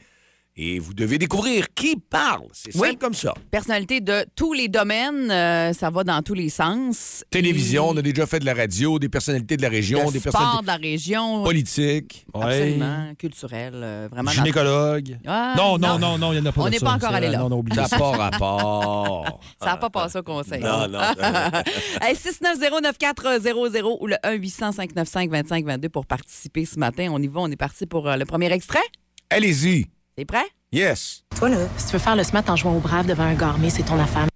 et vous devez découvrir qui parle. C'est simple Oui. comme ça. Personnalité de tous les domaines, euh, ça va dans tous les sens. Télévision, on a déjà fait de la radio, des personnalités de la région, de des sport de la région. politiques. Absolument, culturel, euh, vraiment. Gynécologue. Ah, non, non. non, non, il n'y en a pas On n'est pas encore allé là. Non, Ça ça. n'a pas rapport. Ça n'a pas passé au conseil. Non, non. Hey, 690-9400 ou le 1-800-595-2522 pour participer ce matin. On y va, on est parti pour euh, le premier extrait. Allez-y. T'es prêt? Yes. Toi, là, si tu veux faire le smart en jouant au brave devant un garmé, c'est ton affaire.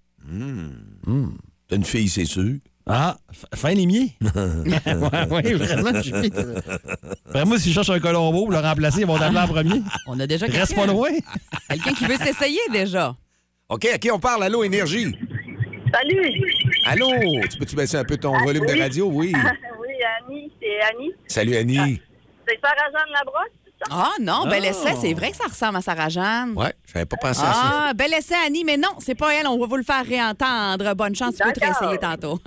T'as une fille, c'est sûr. Ah, fin limier. oui, vraiment. je suis- Après, moi, si je cherche un Colombo pour le remplacer, ils vont t'appeler en premier. On a déjà Reste pas loin. Quelqu'un qui veut s'essayer déjà. OK, à qui on parle? Allô, Énergie. Salut! Allô, tu peux-tu baisser un peu ton volume de radio? Oui. oui, Annie, c'est Annie. Salut, Annie. C'est Sarah-Jeanne Labrosse? Ah non, bel Ah. essai, c'est vrai que ça ressemble à Sarah-Jeanne. Ouais, j'avais pas pensé à ça. Ah, bel essai, Annie, mais non, c'est pas elle. On va vous le faire réentendre. Bonne chance, tu peux te réessayer tantôt.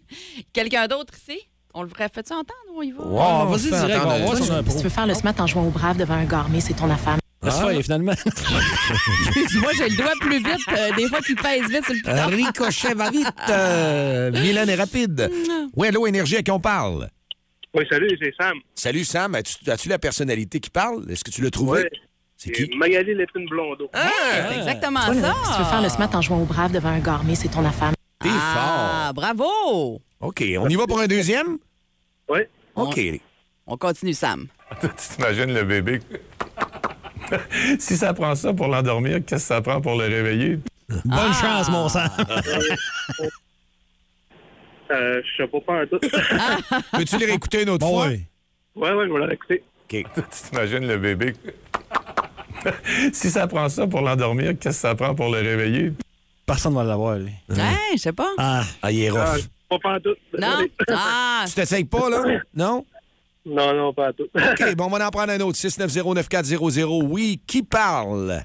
Quelqu'un d'autre ici? On le ferait fait-tu entendre ou y va? Oh, vas-y, direct, on va entendre. voir si on a un Si pro. tu veux faire le smart en jouant au brave devant un garmé, c'est ton affaire. Laisse faire, finalement. Moi, j'ai le doigt plus vite. euh, des fois, qu'il pèse vite sur le piton. Ricochet va vite. Euh, Milan est rapide. Oui, allô, Énergie, à qui on parle? Oui, salut, c'est Sam. Salut, Sam. As-tu as-tu la personnalité qui parle? Est-ce que tu l'as trouvé? Ouais. C'est qui? Magali Lépine Blondeau. Hey, c'est exactement ça. si tu veux faire le smart en jouant au brave devant un garmé, c'est ton affaire. T'es Ah, bravo! OK, on y va pour un deuxième? Oui. OK. On continue, Sam. Tu t'imagines le bébé. si ça prend ça pour l'endormir, qu'est-ce que ça prend pour le réveiller? Bonne chance, mon sang. Euh, je sais pas pas un tout. Peux-tu les réécouter une autre Bon, fois? ouais. ouais, ouais, je vais la réécouter. OK. Tu t'imagines le bébé? si ça prend ça pour l'endormir, qu'est-ce que ça prend pour le réveiller? Personne ne va l'avoir, lui. Hein, je sais pas. Ah, Ah, il est rough. Ah, pas pantoute. Non? Ah, Tu t'essayes pas, là? Non? Non, non, pas tout. OK, bon, on va en prendre un autre. 690-9400. Oui, qui parle?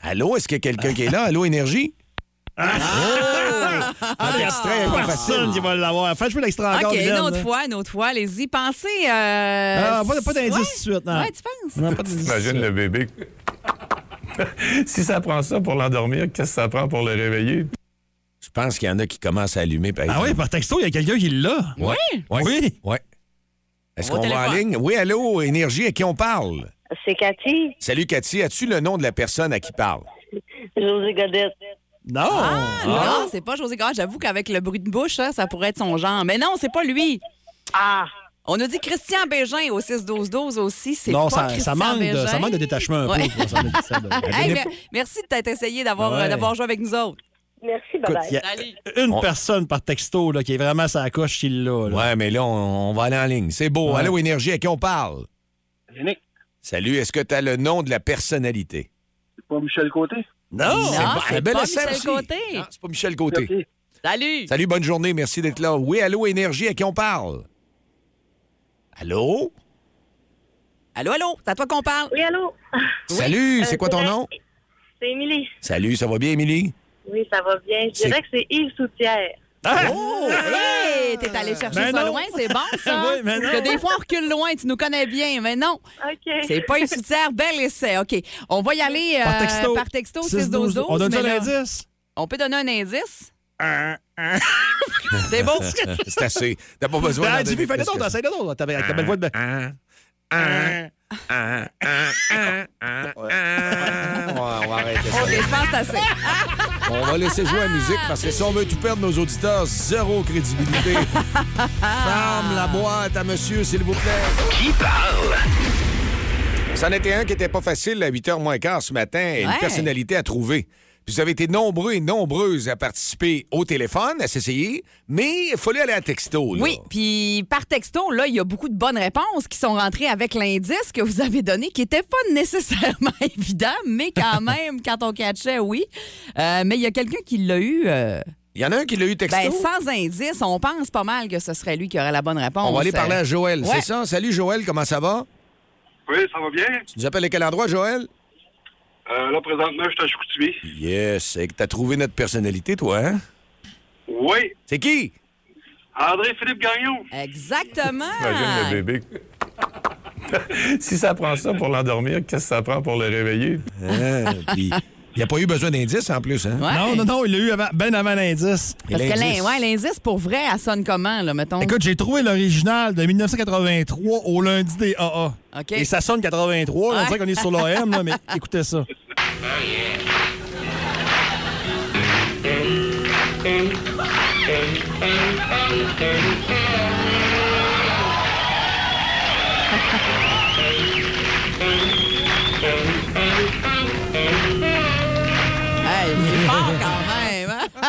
Allô, est-ce qu'il y a quelqu'un qui est là? Allô, Énergie? Oh! Un extrait un peu Personne facile. qui va l'avoir. Fais jouer l'extra encore, OK, une autre là. fois, une autre fois. Allez-y, pensez. Euh... Ah, pas, pas d'indice Ouais? tout de suite, non. Ouais, tu penses? Non, pas d'indice. T'imagines le bébé? si ça prend ça pour l'endormir, qu'est-ce que ça prend pour le réveiller? Je pense qu'il y en a qui commencent à allumer. par Ah oui, par texto, il y a quelqu'un qui l'a. Ouais. Ouais. Oui? Ouais. Est-ce qu'on va en ligne? Oui, allô, Énergie, à qui on parle? C'est Cathy, Salut, Cathy. As-tu le nom de la personne à qui parle? José Godette. Non. Ah, non, c'est pas José Gard. J'avoue qu'avec le bruit de bouche, hein, ça pourrait être son genre. Mais non, c'est pas lui. Ah, On a dit Christian Bégin au 6-12-12 aussi. C'est Non, pas ça, Christian ça, manque de, Bégin. ça manque de détachement un Ouais. peu. de. Hey, merci de t'être essayé d'avoir Ouais. euh, d'avoir joué avec nous autres. merci, a Salut. une On- personne par texto là, qui est vraiment sa coche qui l'a. là. Ouais, mais là, on, on va aller en ligne. C'est beau. Ouais. Allô, Énergie, à qui on parle? Salut, est-ce que tu as le nom de la personnalité? c'est pas Michel Côté? Non! C'est un bel pas Michel. Côté. C'est pas Michel Côté. Salut. Salut, bonne journée. Merci d'être là. Oui, allô, Énergie, à qui on parle? Allô? Allô, allô, c'est à toi qu'on parle. Oui, allô? Salut, c'est quoi ton nom? C'est Émilie. Salut, ça va bien, Émilie? Oui, ça va bien. Je C'est- dirais que c'est Yves Soutière. Ah! Oh, hey, t'es allé chercher Ben ça non. loin, c'est bon ça. Oui, mais Parce que des fois on recule loin, tu nous connais bien, mais non. OK. C'est pas une soutière, bel essai. OK. On va y aller euh, Par texto. par texto 6-12-12. 6-12-12. On donne là, l'indice? On peut donner un indice. Un, un. C'est beau. C'est assez. T'as pas besoin Ah, d'en Jimmy, donner fais-le plus donc, que ça. essaye-le donc. Avec ta belle voix de... Un, un, un, un, un, un, un. Ouais, on va arrêter ça. OK, je pense que c'est assez. On va laisser jouer la musique parce que si on veut tout perdre, nos auditeurs, zéro crédibilité. Ferme la boîte à monsieur, s'il vous plaît. Qui parle? C'en était un qui était pas facile à 8h moins quart ce matin. Une Ouais. personnalité à trouver. Vous avez été nombreux et nombreuses à participer au téléphone, à s'essayer, mais il fallait aller à texto. Là. Oui, puis par texto, là, il y a beaucoup de bonnes réponses qui sont rentrées avec l'indice que vous avez donné, qui n'était pas nécessairement évident, mais quand même, quand on catchait, oui. Euh, mais il y a quelqu'un qui l'a eu. euh, Il y en a un qui l'a eu texto? ben, sans indice, on pense pas mal que ce serait lui qui aurait la bonne réponse. On va aller parler à Joël, Ouais. c'est ça? Salut Joël, comment ça va? Oui, ça va bien. Tu nous appelles à quel endroit, Joël? Euh, là, présentement, je suis à Chicoutimi. Yes, c'est que t'as trouvé notre personnalité, toi, hein? Oui, C'est qui? André-Philippe Gagnon. Exactement. T'imagines le bébé? si ça prend ça pour l'endormir, qu'est-ce que ça prend pour le réveiller? Ah, puis il n'y a pas eu besoin d'indice en plus, hein? Ouais. Non, non, non, il l'a eu avant, ben avant l'indice. Parce que l'indice? ouais, pour vrai, elle sonne comment, là, mettons? Écoute, j'ai trouvé l'original de 1983 au lundi des AA. OK. Et ça sonne 83. là, On dirait qu'on est sur l'OM, là, mais écoutez ça.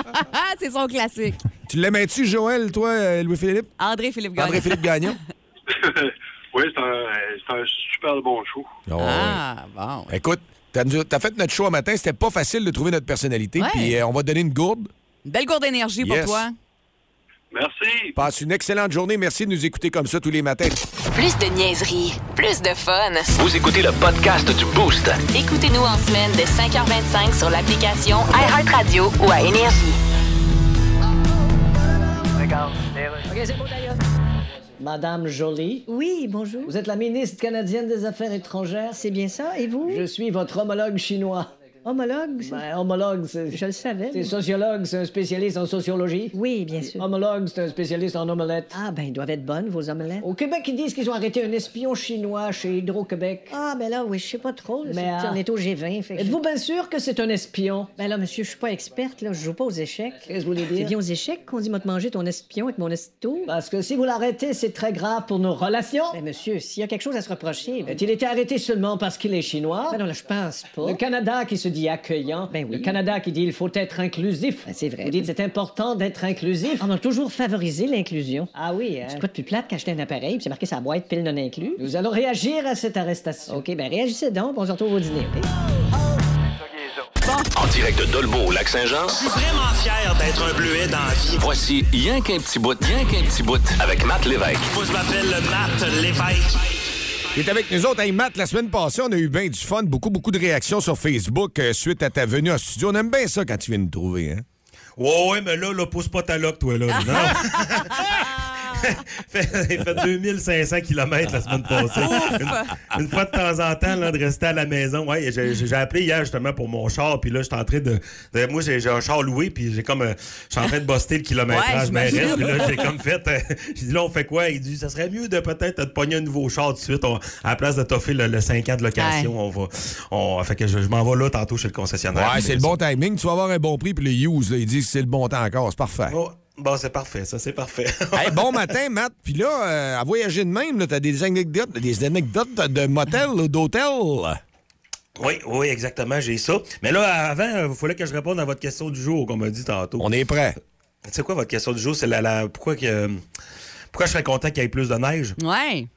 C'est son classique. Tu l'aimais-tu, Joël, toi, euh, Louis-Philippe? André-Philippe Gagnon. André-Philippe Gagnon? oui, c'est un, super bon show. Oh, ouais. Ah, bon. Écoute, t'as as fait notre show un matin, c'était pas facile de trouver notre personnalité, puis euh, on va te donner une gourde. Une belle gourde d'énergie Yes. pour toi. Merci. Passe une excellente journée. Merci de nous écouter comme ça tous les matins. Plus de niaiserie, plus de fun. Vous écoutez le podcast du Boost. Écoutez-nous en semaine de 5h25 sur l'application iHeartRadio ou à Énergie. OK, c'est bon, d'ailleurs. Madame Jolie. Oui, bonjour. Vous êtes la ministre canadienne des Affaires étrangères. C'est bien ça. Et vous? Je suis votre homologue chinois. Homologue? c'est- Ben, homologue, c'est. Je le savais. C'est mais- sociologue, c'est un spécialiste en sociologie. Oui, bien sûr. Homologue, c'est un spécialiste en omelette. Ah, ben, ils doivent être bonnes, vos omelettes. Au Québec, ils disent qu'ils ont arrêté un espion chinois chez Hydro-Québec. Ah, ben là, oui, je sais pas trop. là. Mais, C'est- ah. On est au G20. fait que- Êtes-vous bien sûr que c'est un espion? Ben là, monsieur, je suis pas experte, là. Je joue pas aux échecs. Qu'est-ce que vous voulez C'est dire? bien aux échecs qu'on dit, m'a manger ton espion avec mon esto. Parce que si vous l'arrêtez, c'est très grave pour nos relations. Ben, monsieur, s'il y a quelque chose à se reprocher. ben- A-t-il été arrêté seulement parce qu'il est chinois? Ben non, là, je pense pas. Le Canada, qui se dit accueillant. Ben oui. Le Canada qui dit il faut être inclusif. Ben, c'est vrai. Vous dites c'est important d'être inclusif. On a toujours favorisé l'inclusion. Ah oui, hein? C'est quoi de plus plate qu'acheter un appareil puis c'est marqué sa boîte pile non inclus? Nous allons réagir à cette arrestation. OK, ben réagissez donc, on se retrouve au dîner, OK? En direct de Dolbeau au Lac-Saint-Jean. Je suis vraiment fier d'être un bleuet dans la vie. Voici Rien qu'un petit bout, rien qu'un petit bout avec Matt Lévesque. Moi, je m'appelle Matt Lévesque. Il est avec nous autres. Hey, Matt, la semaine passée, on a eu bien du fun, beaucoup, beaucoup de réactions sur Facebook euh, suite à ta venue en studio. On aime bien ça quand tu viens nous trouver, hein? Ouais, ouais, mais là, là, pousse pas ta loque, toi, là. Non. fait, fait 2500 km la semaine passée. Une, une fois de temps en temps, là, de rester à la maison. Ouais, j'ai, j'ai appelé hier justement pour mon char, puis là, j'étais en train de. de- moi, j'ai, j'ai un char loué, puis j'ai comme. euh, Je suis en train de buster le kilométrage mais reste, puis là, j'ai comme fait. euh, j'ai dit, là, on fait quoi? Il dit, ça serait mieux de peut-être te pogner un nouveau char tout de suite. On- à la place de t'offrir le, le 5 ans de location, on va. On, fait que je, je m'en vais là tantôt chez le concessionnaire. Ouais, c'est le bon timing. Tu vas avoir un bon prix, puis le use, là, il dit que c'est le bon temps encore. C'est parfait. Oh, bon, c'est parfait, ça, c'est parfait. Hey, bon matin, Matt. Puis là, euh, à voyager de même, tu as des anecdotes, des anecdotes de motel ou d'hôtel? Oui, oui, exactement, j'ai ça. Mais là, avant, il fallait que je réponde à votre question du jour, qu'on m'a dit tantôt. On est prêt. Tu sais quoi, votre question du jour, c'est la, la- pourquoi que pourquoi je serais content qu'il y ait plus de neige? Ouais.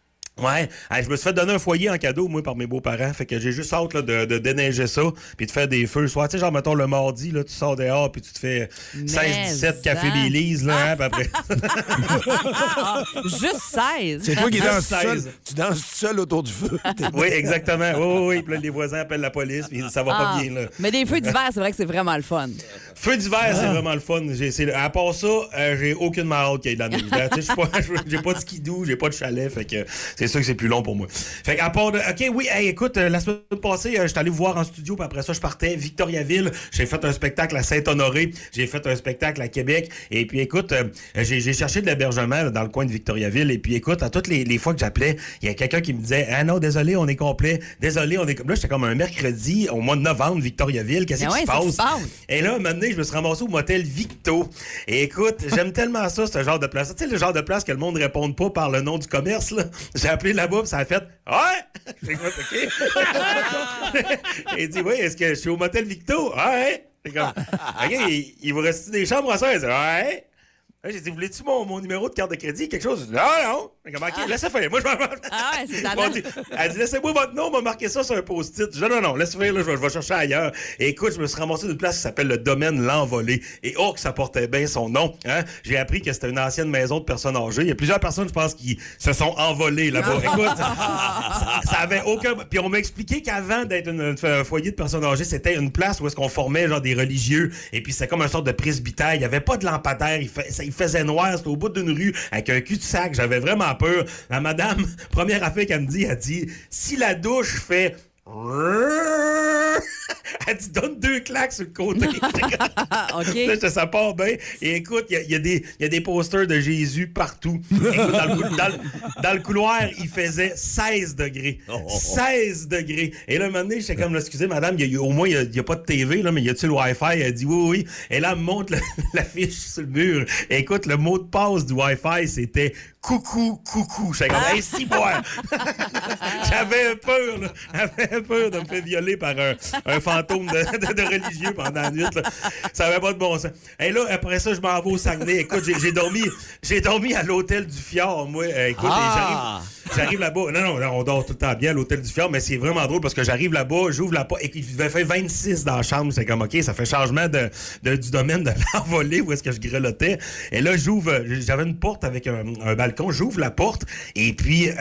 Ouais, Hey, je me suis fait donner un foyer en cadeau, moi, par mes beaux-parents. Fait que j'ai juste hâte là, de, de déneiger ça, puis de faire des feux. Soit, tu sais, genre, mettons, le mardi, là, tu sors dehors, puis tu te fais 16-17 café. Belize, là, hein, puis après... Juste 16. C'est toi qui danses seul. 16. Tu danses seul autour du feu. oui, exactement. Oui, oui, oui. Puis là, les voisins appellent la police, puis ça va Ah. pas bien, là. Mais des feux d'hiver, c'est vrai que c'est vraiment le fun. Feu d'hiver, c'est vraiment le fun. J'ai- c'est- à part ça, euh, j'ai aucune marade qu'il y ait de la neige. Tu sais, je suis pas- J'ai pas de skidoo, j'ai pas de chalet, fait que c'est sûr que c'est plus long pour moi. Fait qu'à part de. OK, oui, hey, écoute, euh, la semaine passée, euh, j'étais allé vous voir en studio, puis après ça, je partais Victoriaville. J'ai fait un spectacle à Saint-Honoré, j'ai fait un spectacle à Québec. Et puis écoute, euh, j'ai cherché de l'hébergement dans le coin de Victoriaville. Et puis écoute, à toutes les, les fois que j'appelais, il y a quelqu'un qui me disait Ah non, désolé, on est complet. Désolé, on est comme. Là, j'étais comme un mercredi au mois de novembre, Victoriaville. Qu'est-ce qui ouais, se passe? se passe. Et là, un moment donné, je me suis ramassé au motel Victo. Et écoute, j'aime tellement ça, ce genre de place. Tu sais, le genre de place que le monde ne réponde pas par le nom du commerce, là. Appelé là-bas, ça a fait Ouais! OK. Il dit Oui, est-ce que je suis au motel Victo? Ouais! OK, il, il vous reste des chambres à ça? Il dit, Ouais! J'ai dit, voulez-tu mon, mon numéro de carte de crédit? Quelque chose? Non, non. OK, laissez faire. Moi, je Ah ouais, c'est Bon, dit- Elle dit, laissez-moi votre nom, on m'a marqué ça sur un post-it. Je dis, non, non, laisse faire, là, je, vais, je vais chercher ailleurs. Et écoute, je me suis ramassé d'une place qui s'appelle le domaine L'Envolé. Et oh, que ça portait bien son nom. Hein? J'ai appris que c'était une ancienne maison de personnes âgées. Il y a plusieurs personnes, je pense, qui se sont envolées là-bas. écoute, ça, ça avait aucun. Puis on m'a expliqué qu'avant d'être une- un foyer de personnes âgées, c'était une place où est-ce qu'on formait genre des religieux. Et puis c'était comme un sorte de presbytère. Il n'y avait pas de lampadaire. Il, fait- ça- il faisait noir. C'était au bout d'une rue avec un cul-de-sac. J'avais vraiment peur. La madame, première affaire qu'elle me dit, elle dit si la douche fait. Elle dit donne deux claques sur le côté. OK. Là, je- ça part bien. Et écoute, il y y, a des- il y a des posters de Jésus partout. Écoute, dans, le, cou- dans le- dans le couloir, il faisait 16 degrés. 16 degrés. Et là, un moment donné, j'étais comme, excusez, madame, y a, au moins, il n'y a, pas de TV, là, mais y a-tu le Wi-Fi? Elle dit oui, oui. Et là, elle me montre la, la fiche sur le mur. Et écoute, le mot de passe du Wi-Fi, c'était coucou, coucou. J'étais comme, hey, si, boire. J'avais peur, là. J'avais peur de me faire violer par un, un fantôme de, de- de religieux pendant la nuit. là. Ça avait pas de bon sens. Et là, après ça, je m'en vais au Saguenay. Écoute, j'ai dormi, j'ai dormi à l'hôtel du Fjord, moi. Euh, écoute, et Ah! j'arrive, j'arrive là-bas. Non, non, on dort tout le temps bien à l'hôtel du Fjord, mais c'est vraiment drôle parce que j'arrive là-bas, j'ouvre la porte et devait faire 26 dans la chambre. C'est comme, OK, ça fait changement de, de- du domaine de l'envolée où est-ce que je grelottais. Et là, j'ouvre, euh, j'avais une porte avec un, un balcon, j'ouvre la porte et puis euh,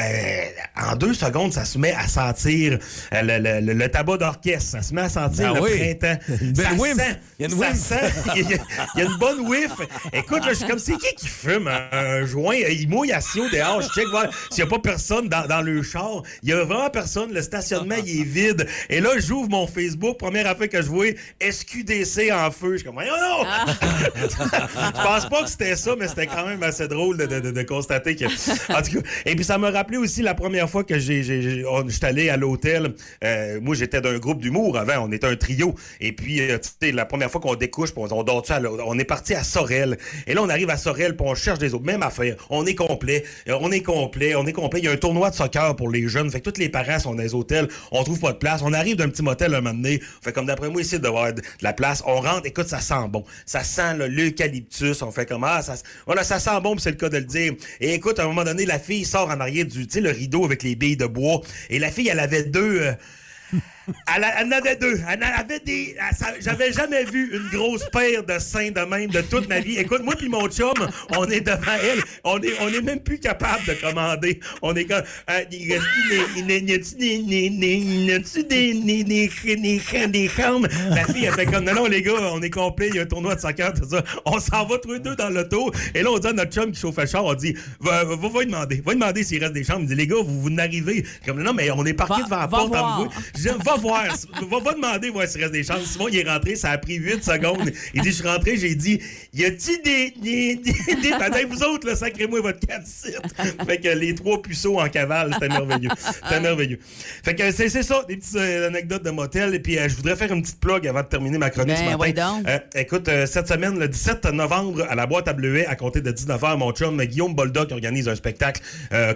en deux secondes, ça se met à sentir euh, le, le- le- le tabac d'orchestre. Ça se met à sentir Ben le oui. printemps. Ça sent. Il y a une ça sent. Il y, a, il y a une bonne whiff. Écoute, là, je suis comme, c'est qui qui fume un, un joint? Il mouille assis au dehors. Je check voir s'il n'y a pas personne dans, dans le char. Il y a vraiment personne. Le stationnement, il est vide. Et là, j'ouvre mon Facebook. Première affaire que je vois, SQDC en feu. Je suis comme, voyons non! je pense pas que c'était ça, mais c'était quand même assez drôle de, de- de- de constater que. En tout cas, et puis ça m'a rappelé aussi la première fois que j'ai, j'étais allé à l'hôtel. Euh, moi, j'étais d'un groupe d'humour avant. On était un trio. Et puis, euh, tu sais, la première fois qu'on découche, on, on dort on est parti à Sorel. Et là, on arrive à Sorel, puis on cherche des autres. Même affaire. On est complet. Euh, on est complet. On est complet. Il y a un tournoi de soccer pour les jeunes. Fait que tous les parents sont dans les hôtels. On trouve pas de place. On arrive d'un petit motel un moment donné. Fait comme d'après moi, ici, d'avoir de la place. On rentre. Écoute, ça sent bon. Ça sent l'eucalyptus. On fait comme, ah, ça, voilà, ça sent bon, c'est le cas de le dire. Et écoute, à un moment donné, la fille sort en arrière du, tu sais, le rideau avec les billes de bois. Et la fille, elle avait deux. euh, elle, elle en avait deux. Elle avait des. J'avais jamais vu une grosse paire de seins de même de toute ma vie. Écoute, moi puis mon chum, on est devant elle. On est, on est même plus capable de commander. On est comme. euh, des- des- des-? La fille, elle fait comme. Non, non, les gars, on est complet. Il y a un tournoi de soccer, tout ça. On s'en va tous les deux dans l'auto. Et là, on dit à notre chum qui chauffe le char, on dit Va, va, va demander. Va demander s'il reste des chambres. Il dit Les gars, vous, vous n'arrivez. Comme non, mais on est parqué Va- devant la porte. voir. Je va voir. Va, va demander voir s'il reste des chances. Simon, il est rentré, ça a pris 8 secondes. Il dit, je suis rentré, j'ai dit, y a-t-il des. des, des, des- Attends, vous autres, là, sacrez-moi votre cassette. Fait que les trois puceaux en cavale, c'était merveilleux. C'était merveilleux. Fait que c'est c'est ça, des petites euh, anecdotes de motel. Et puis, euh, je voudrais faire une petite plug avant de terminer ma chronique Ben, ce matin. ouais donc. Euh, écoute, cette semaine, le 17 novembre, à la boîte à bleuet, à compter de 19h, mon chum Guillaume Boldoc organise un spectacle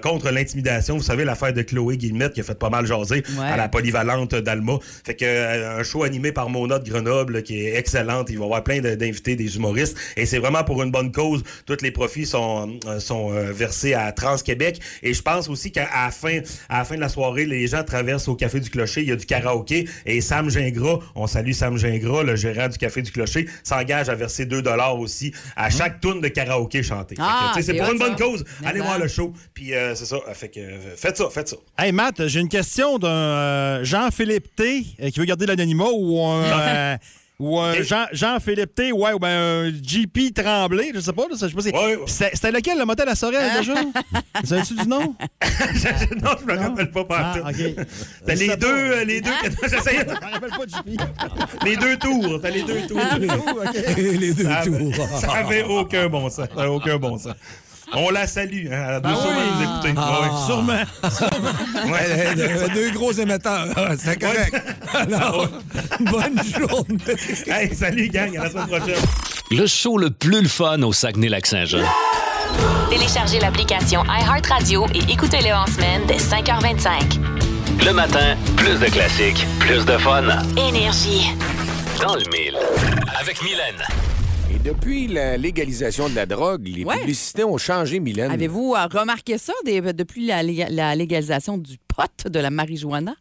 contre l'intimidation. Vous savez, l'affaire de Chloé Guillemette qui a fait pas mal jaser Ouais. à la polyvalente d'Alma. Fait que euh, un show animé par Mona de Grenoble qui est excellente. Il va y avoir plein d'invités, des humoristes. Et c'est vraiment pour une bonne cause. Tous les profits sont, euh, sont euh, versés à Trans-Québec. Et je pense aussi qu'à la fin, à la fin de la soirée, les gens traversent au Café du Clocher. Il y a du karaoké. Et Sam Gingras, on salue Sam Gingras, le gérant du Café du Clocher, s'engage à verser 2 aussi à chaque tourne de karaoké chantée. Ah, c'est pour une bonne ça. cause. Mais Allez voir le show. Puis euh, c'est ça. Fait que euh, faites ça, faites ça. Hey Matt, j'ai une question d'un euh, Jean-Philippe T euh, qui veut garder l'anonymat ou un. euh, ou un Jean- Jean-Philippe T, ouais, ou ben un JP Tremblay, je sais pas, je sais pas si- C'était c'était lequel le motel à Sorel déjà? Savais-tu du nom? non, je me rappelle pas Ah, partout. C'était les deux, euh, les deux. J'essayais- rappelle pas de JP. les deux tours. C'était les deux tours. Les deux Ça avait- tours. Ça avait aucun bon sens. Ça avait aucun bon sens. On la salue. Hein, elle Ah sûrement nous écouter. Ah. Ouais. Sûrement. Ouais, deux- deux gros émetteurs. Ah, C'est correct. Alors, bonne journée. Hey, salut, gang. À la semaine prochaine. Le show le plus le fun au Saguenay-Lac-Saint-Jean. Téléchargez l'application iHeartRadio et écoutez-le en semaine dès 5h25. Le matin, plus de classiques, plus de fun. Énergie. Dans le mille. Avec Mylène. Et depuis la légalisation de la drogue, les Ouais. publicités ont changé, Mylène. Avez-vous euh, remarqué ça des- depuis la légalisation du pot, de la marijuana?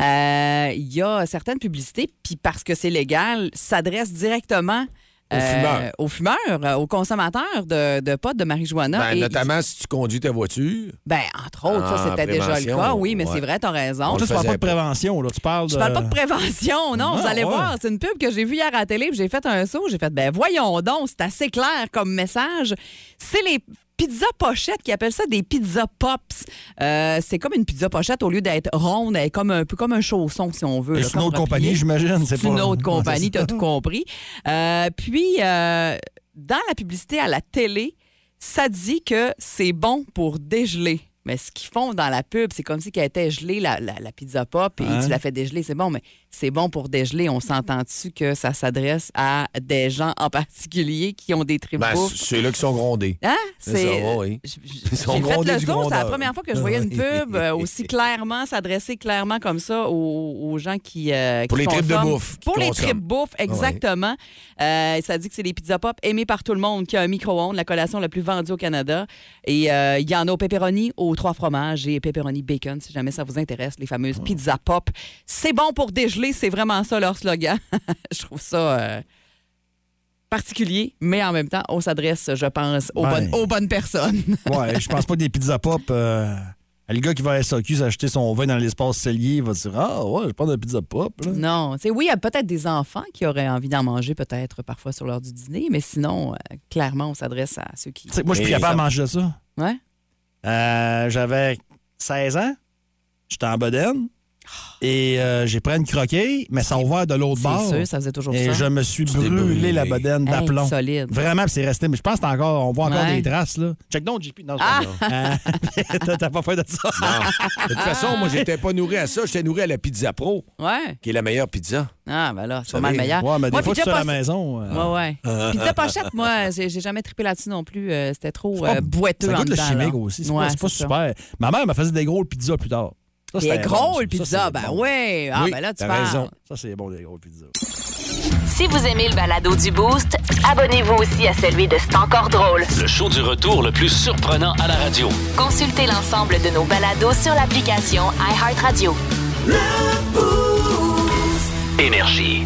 Euh, Il y a certaines publicités, puis parce que c'est légal, s'adressent directement Aux fumeurs. aux fumeurs, euh, aux consommateurs de, de pot de marijuana. Ben, Et- notamment si tu conduis ta voiture. Ben, entre autres, Ah, ça, c'était déjà le cas, oui, mais ouais. c'est vrai, t'as raison. Le tu parles pas de prévention, là. Tu parles de. Je parle pas de prévention, non. Ah, vous allez ouais. voir, c'est une pub que j'ai vue hier à la télé, puis j'ai fait un saut, j'ai fait, ben voyons donc, c'est assez clair comme message. C'est les pizzas pochettes qui appellent ça des pizza pops. Euh, c'est comme une pizza pochette au lieu d'être ronde, elle est comme un peu comme un chausson si on veut. C'est une autre compagnie, j'imagine. C'est une autre compagnie, t'as tout compris. Euh, puis, euh, dans la publicité à la télé, ça dit que c'est bon pour dégeler. Mais ce qu'ils font dans la pub, c'est comme si qu'elle était gelée, la, la- la pizza pop, et Hein? tu la fais dégeler, c'est bon, mais c'est bon pour dégeler. On s'entend-tu que ça s'adresse à des gens en particulier qui ont des tripes Ben, bouffe? ceux-là qui sont grondés. Hein? C'est ça, ouais, oui. Ils sont J'ai fait grondés le c'est la première fois que je voyais une pub euh, aussi clairement, s'adresser clairement comme ça aux, aux gens qui. euh, Pour qui les tripes de bouffe, Pour les tripes bouffe, exactement. Euh, ça dit que c'est des pizza pop aimés par tout le monde, qui a un micro-ondes, la collation la plus vendue au Canada. Et euh, il y en a au pepperoni, aux trois fromages et pepperoni bacon, si jamais ça vous intéresse, les fameuses pizza pop. C'est bon pour dégeler, c'est vraiment ça leur slogan. je trouve ça. euh, particulier, mais en même temps, on s'adresse, je pense, aux, Ben. bonnes, aux bonnes personnes. Ouais, je pense pas que des pizza pop. euh, le gars qui va à SAQ s'acheter son vin dans l'espace cellier va dire Ah, ouais, je prends de pizza pop. Là. Non, oui, il y a peut-être des enfants qui auraient envie d'en manger peut-être parfois sur l'heure du dîner, mais sinon, euh, clairement, on s'adresse à ceux qui... Moi, je suis capable de manger de ça. Ouais? J'avais 16 ans. J'étais en bedaine. Et euh, j'ai pris une croquille, mais ça a ouvert de l'autre C'est bord. sûr, ça faisait toujours et ça. je me suis brûlé, brûlé. la bedaine Hey, d'aplomb. solide. Vraiment, puis c'est resté. Mais je pense que c'est encore, on voit encore Ouais. des traces. Là. Check donc, JP. Non, c'est Ah! pas. Euh, T'as- pas fait de ça? Non. De toute façon, moi, j'étais pas nourri à ça. J'étais nourri à la Pizza Pro, Ouais. qui est la meilleure pizza. Ah, ben là, c'est pas mal meilleur. Ouais, mais des Moi, fois, tu pizza es à la maison. euh, Ouais, ouais. Pizza pochette, moi, j'ai jamais trippé là-dessus non plus. Euh, C'était trop c'est pas- euh, boiteux Ça en goûte le dedans, chimique aussi. C'est Ouais, pas, c'est pas super. Ma mère m'a fait des gros pizzas plus tard. Ça, bon, gros ça. le pizza, ben bon. ouais. Ah, Oui, ben là, tu parles. raison. Ça, c'est bon, des gros pizzas. Si vous aimez le balado du Boost, abonnez-vous aussi à celui de C'est encore drôle. Le show du retour le plus surprenant à la radio. Consultez l'ensemble de nos balados sur l'application iHeartRadio. Énergie.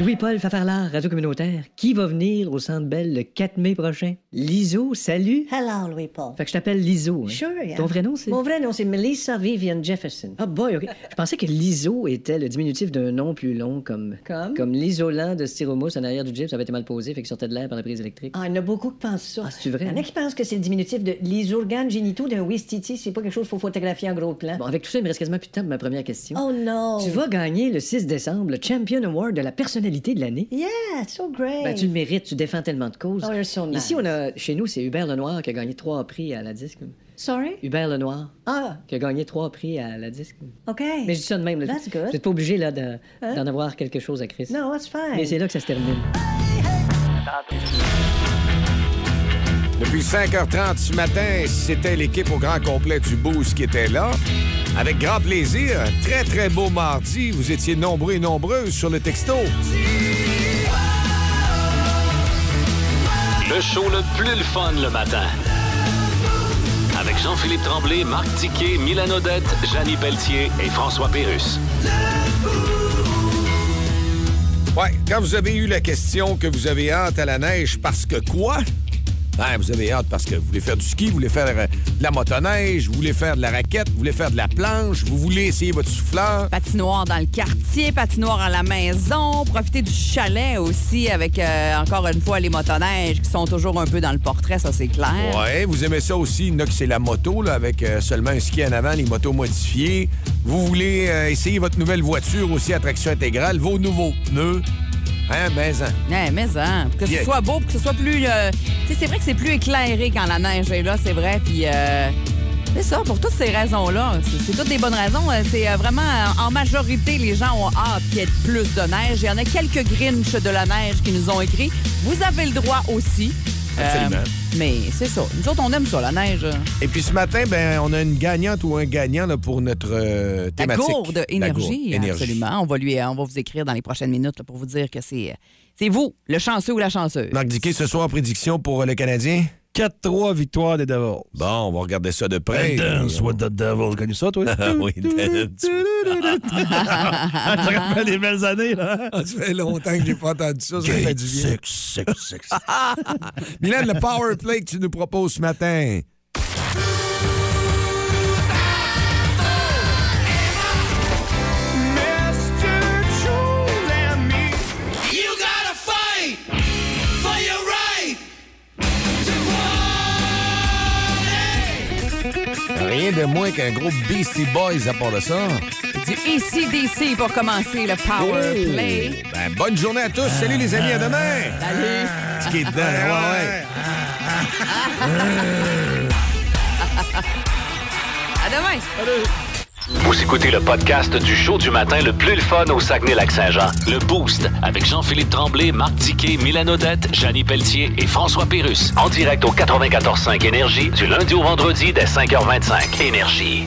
Louis-Paul Fafarlard, Radio Communautaire. Qui va venir au Centre Bell le 4 mai prochain? Liso, salut. Hello, Louis-Paul. Fait que je t'appelle Liso. hein. Sure, yeah. Ton vrai nom, c'est? Mon vrai nom, c'est Melissa Vivian Jefferson. Ah boy, OK. Je pensais que l'ISO était le diminutif d'un nom plus long comme... Comme? Comme l'isolant de styromousse en arrière du Jeep, ça avait été mal posé, fait qu'il sortait de l'air par la prise électrique. Ah, il y en a beaucoup qui pensent ça. Ah, c'est vrai? Il y en a qui pensent que c'est le diminutif de les organes génitaux d'un Wistiti. C'est pas quelque chose qu'il faut photographier en gros plan. Bon, avec tout ça, il me reste quasiment plus de temps pour ma première question. Oh non! Tu vas gagner le 6 décembre le Champion Award de la personnalité de l'année. Yeah, so great! Ben, tu le mérites, tu défends tellement de causes. Oh, you're so nice. Ici, on a, chez nous, c'est Hubert Lenoir qui a gagné trois prix à la disque. Sorry? Hubert Lenoir, Ah, qui a gagné trois prix à la disque. OK. Mais je dis ça de même. Là. That's good. Vous n'êtes pas obligé là, de- Hein? d'en avoir quelque chose à Chris. No, that's fine. Mais c'est là que ça se termine. Depuis 5h30 ce matin, c'était l'équipe au grand complet du Boost qui était là. Avec grand plaisir, très très beau mardi. Vous étiez nombreux et nombreuses sur le texto. Le show le plus le fun le matin. Avec Jean-Philippe Tremblay, Marc Tiquet, Milan Odette, Janine Pelletier et François Pérus. Ouais, quand vous avez eu la question que vous avez hâte à la neige parce que quoi? Vous avez hâte parce que vous voulez faire du ski, vous voulez faire euh, de la motoneige, vous voulez faire de la raquette, vous voulez faire de la planche, vous voulez essayer votre souffleur. Patinoire dans le quartier, patinoire à la maison, profiter du chalet aussi avec, euh, encore une fois, les motoneiges qui sont toujours un peu dans le portrait, ça c'est clair. Ouais, vous aimez ça aussi, que c'est la moto, là, avec euh, seulement un ski en avant, les motos modifiées. Vous voulez euh, essayer votre nouvelle voiture aussi, à traction intégrale, vos nouveaux pneus. Hein, mais hein. Ouais, mais hein, que ce soit beau, que ce soit plus... euh, tu sais, c'est vrai que c'est plus éclairé quand la neige est là, c'est vrai, puis... euh, c'est ça, pour toutes ces raisons-là. C'est- toutes des bonnes raisons. Euh, C'est vraiment, en majorité, les gens ont hâte qu'il y ait plus de neige. Il y en a quelques Grinch de la neige qui nous ont écrit. Vous avez le droit aussi. Euh, mais c'est ça. Nous autres, on aime ça, la neige. Et puis ce matin, ben, on a une gagnante ou un gagnant là, pour notre euh, La thématique. La gourde, énergie. absolument. On va, lui, on va vous écrire dans les prochaines minutes là, pour vous dire que c'est c'est vous, le chanceux ou la chanceuse. Marc Diquet, ce soir, prédiction pour euh, le Canadien? 4-3 victoire des Devils. Bon, on va regarder ça de près. Dance with the Devils. Connu ça, toi? oui, dance. Tu te rappelles les belles années, là? Ah, ça fait longtemps que j'ai pas entendu ça. Ça fait du bien. Milan, le power play que tu nous proposes ce matin. Rien de moins qu'un groupe Beastie Boys à part de ça. Du ECDC pour commencer le power Oh! play. Ben, bonne journée à tous. Salut les amis, à demain. Salut. Ce qui est dedans, ouais, ouais. À demain. Vous écoutez le podcast du show du matin le plus le fun au Saguenay-Lac-Saint-Jean. Le Boost avec Jean-Philippe Tremblay, Marc Tiquet, Milan Odette, Janine Pelletier et François Pérus. En direct au 94.5 Énergie du lundi au vendredi dès 5h25. Énergie.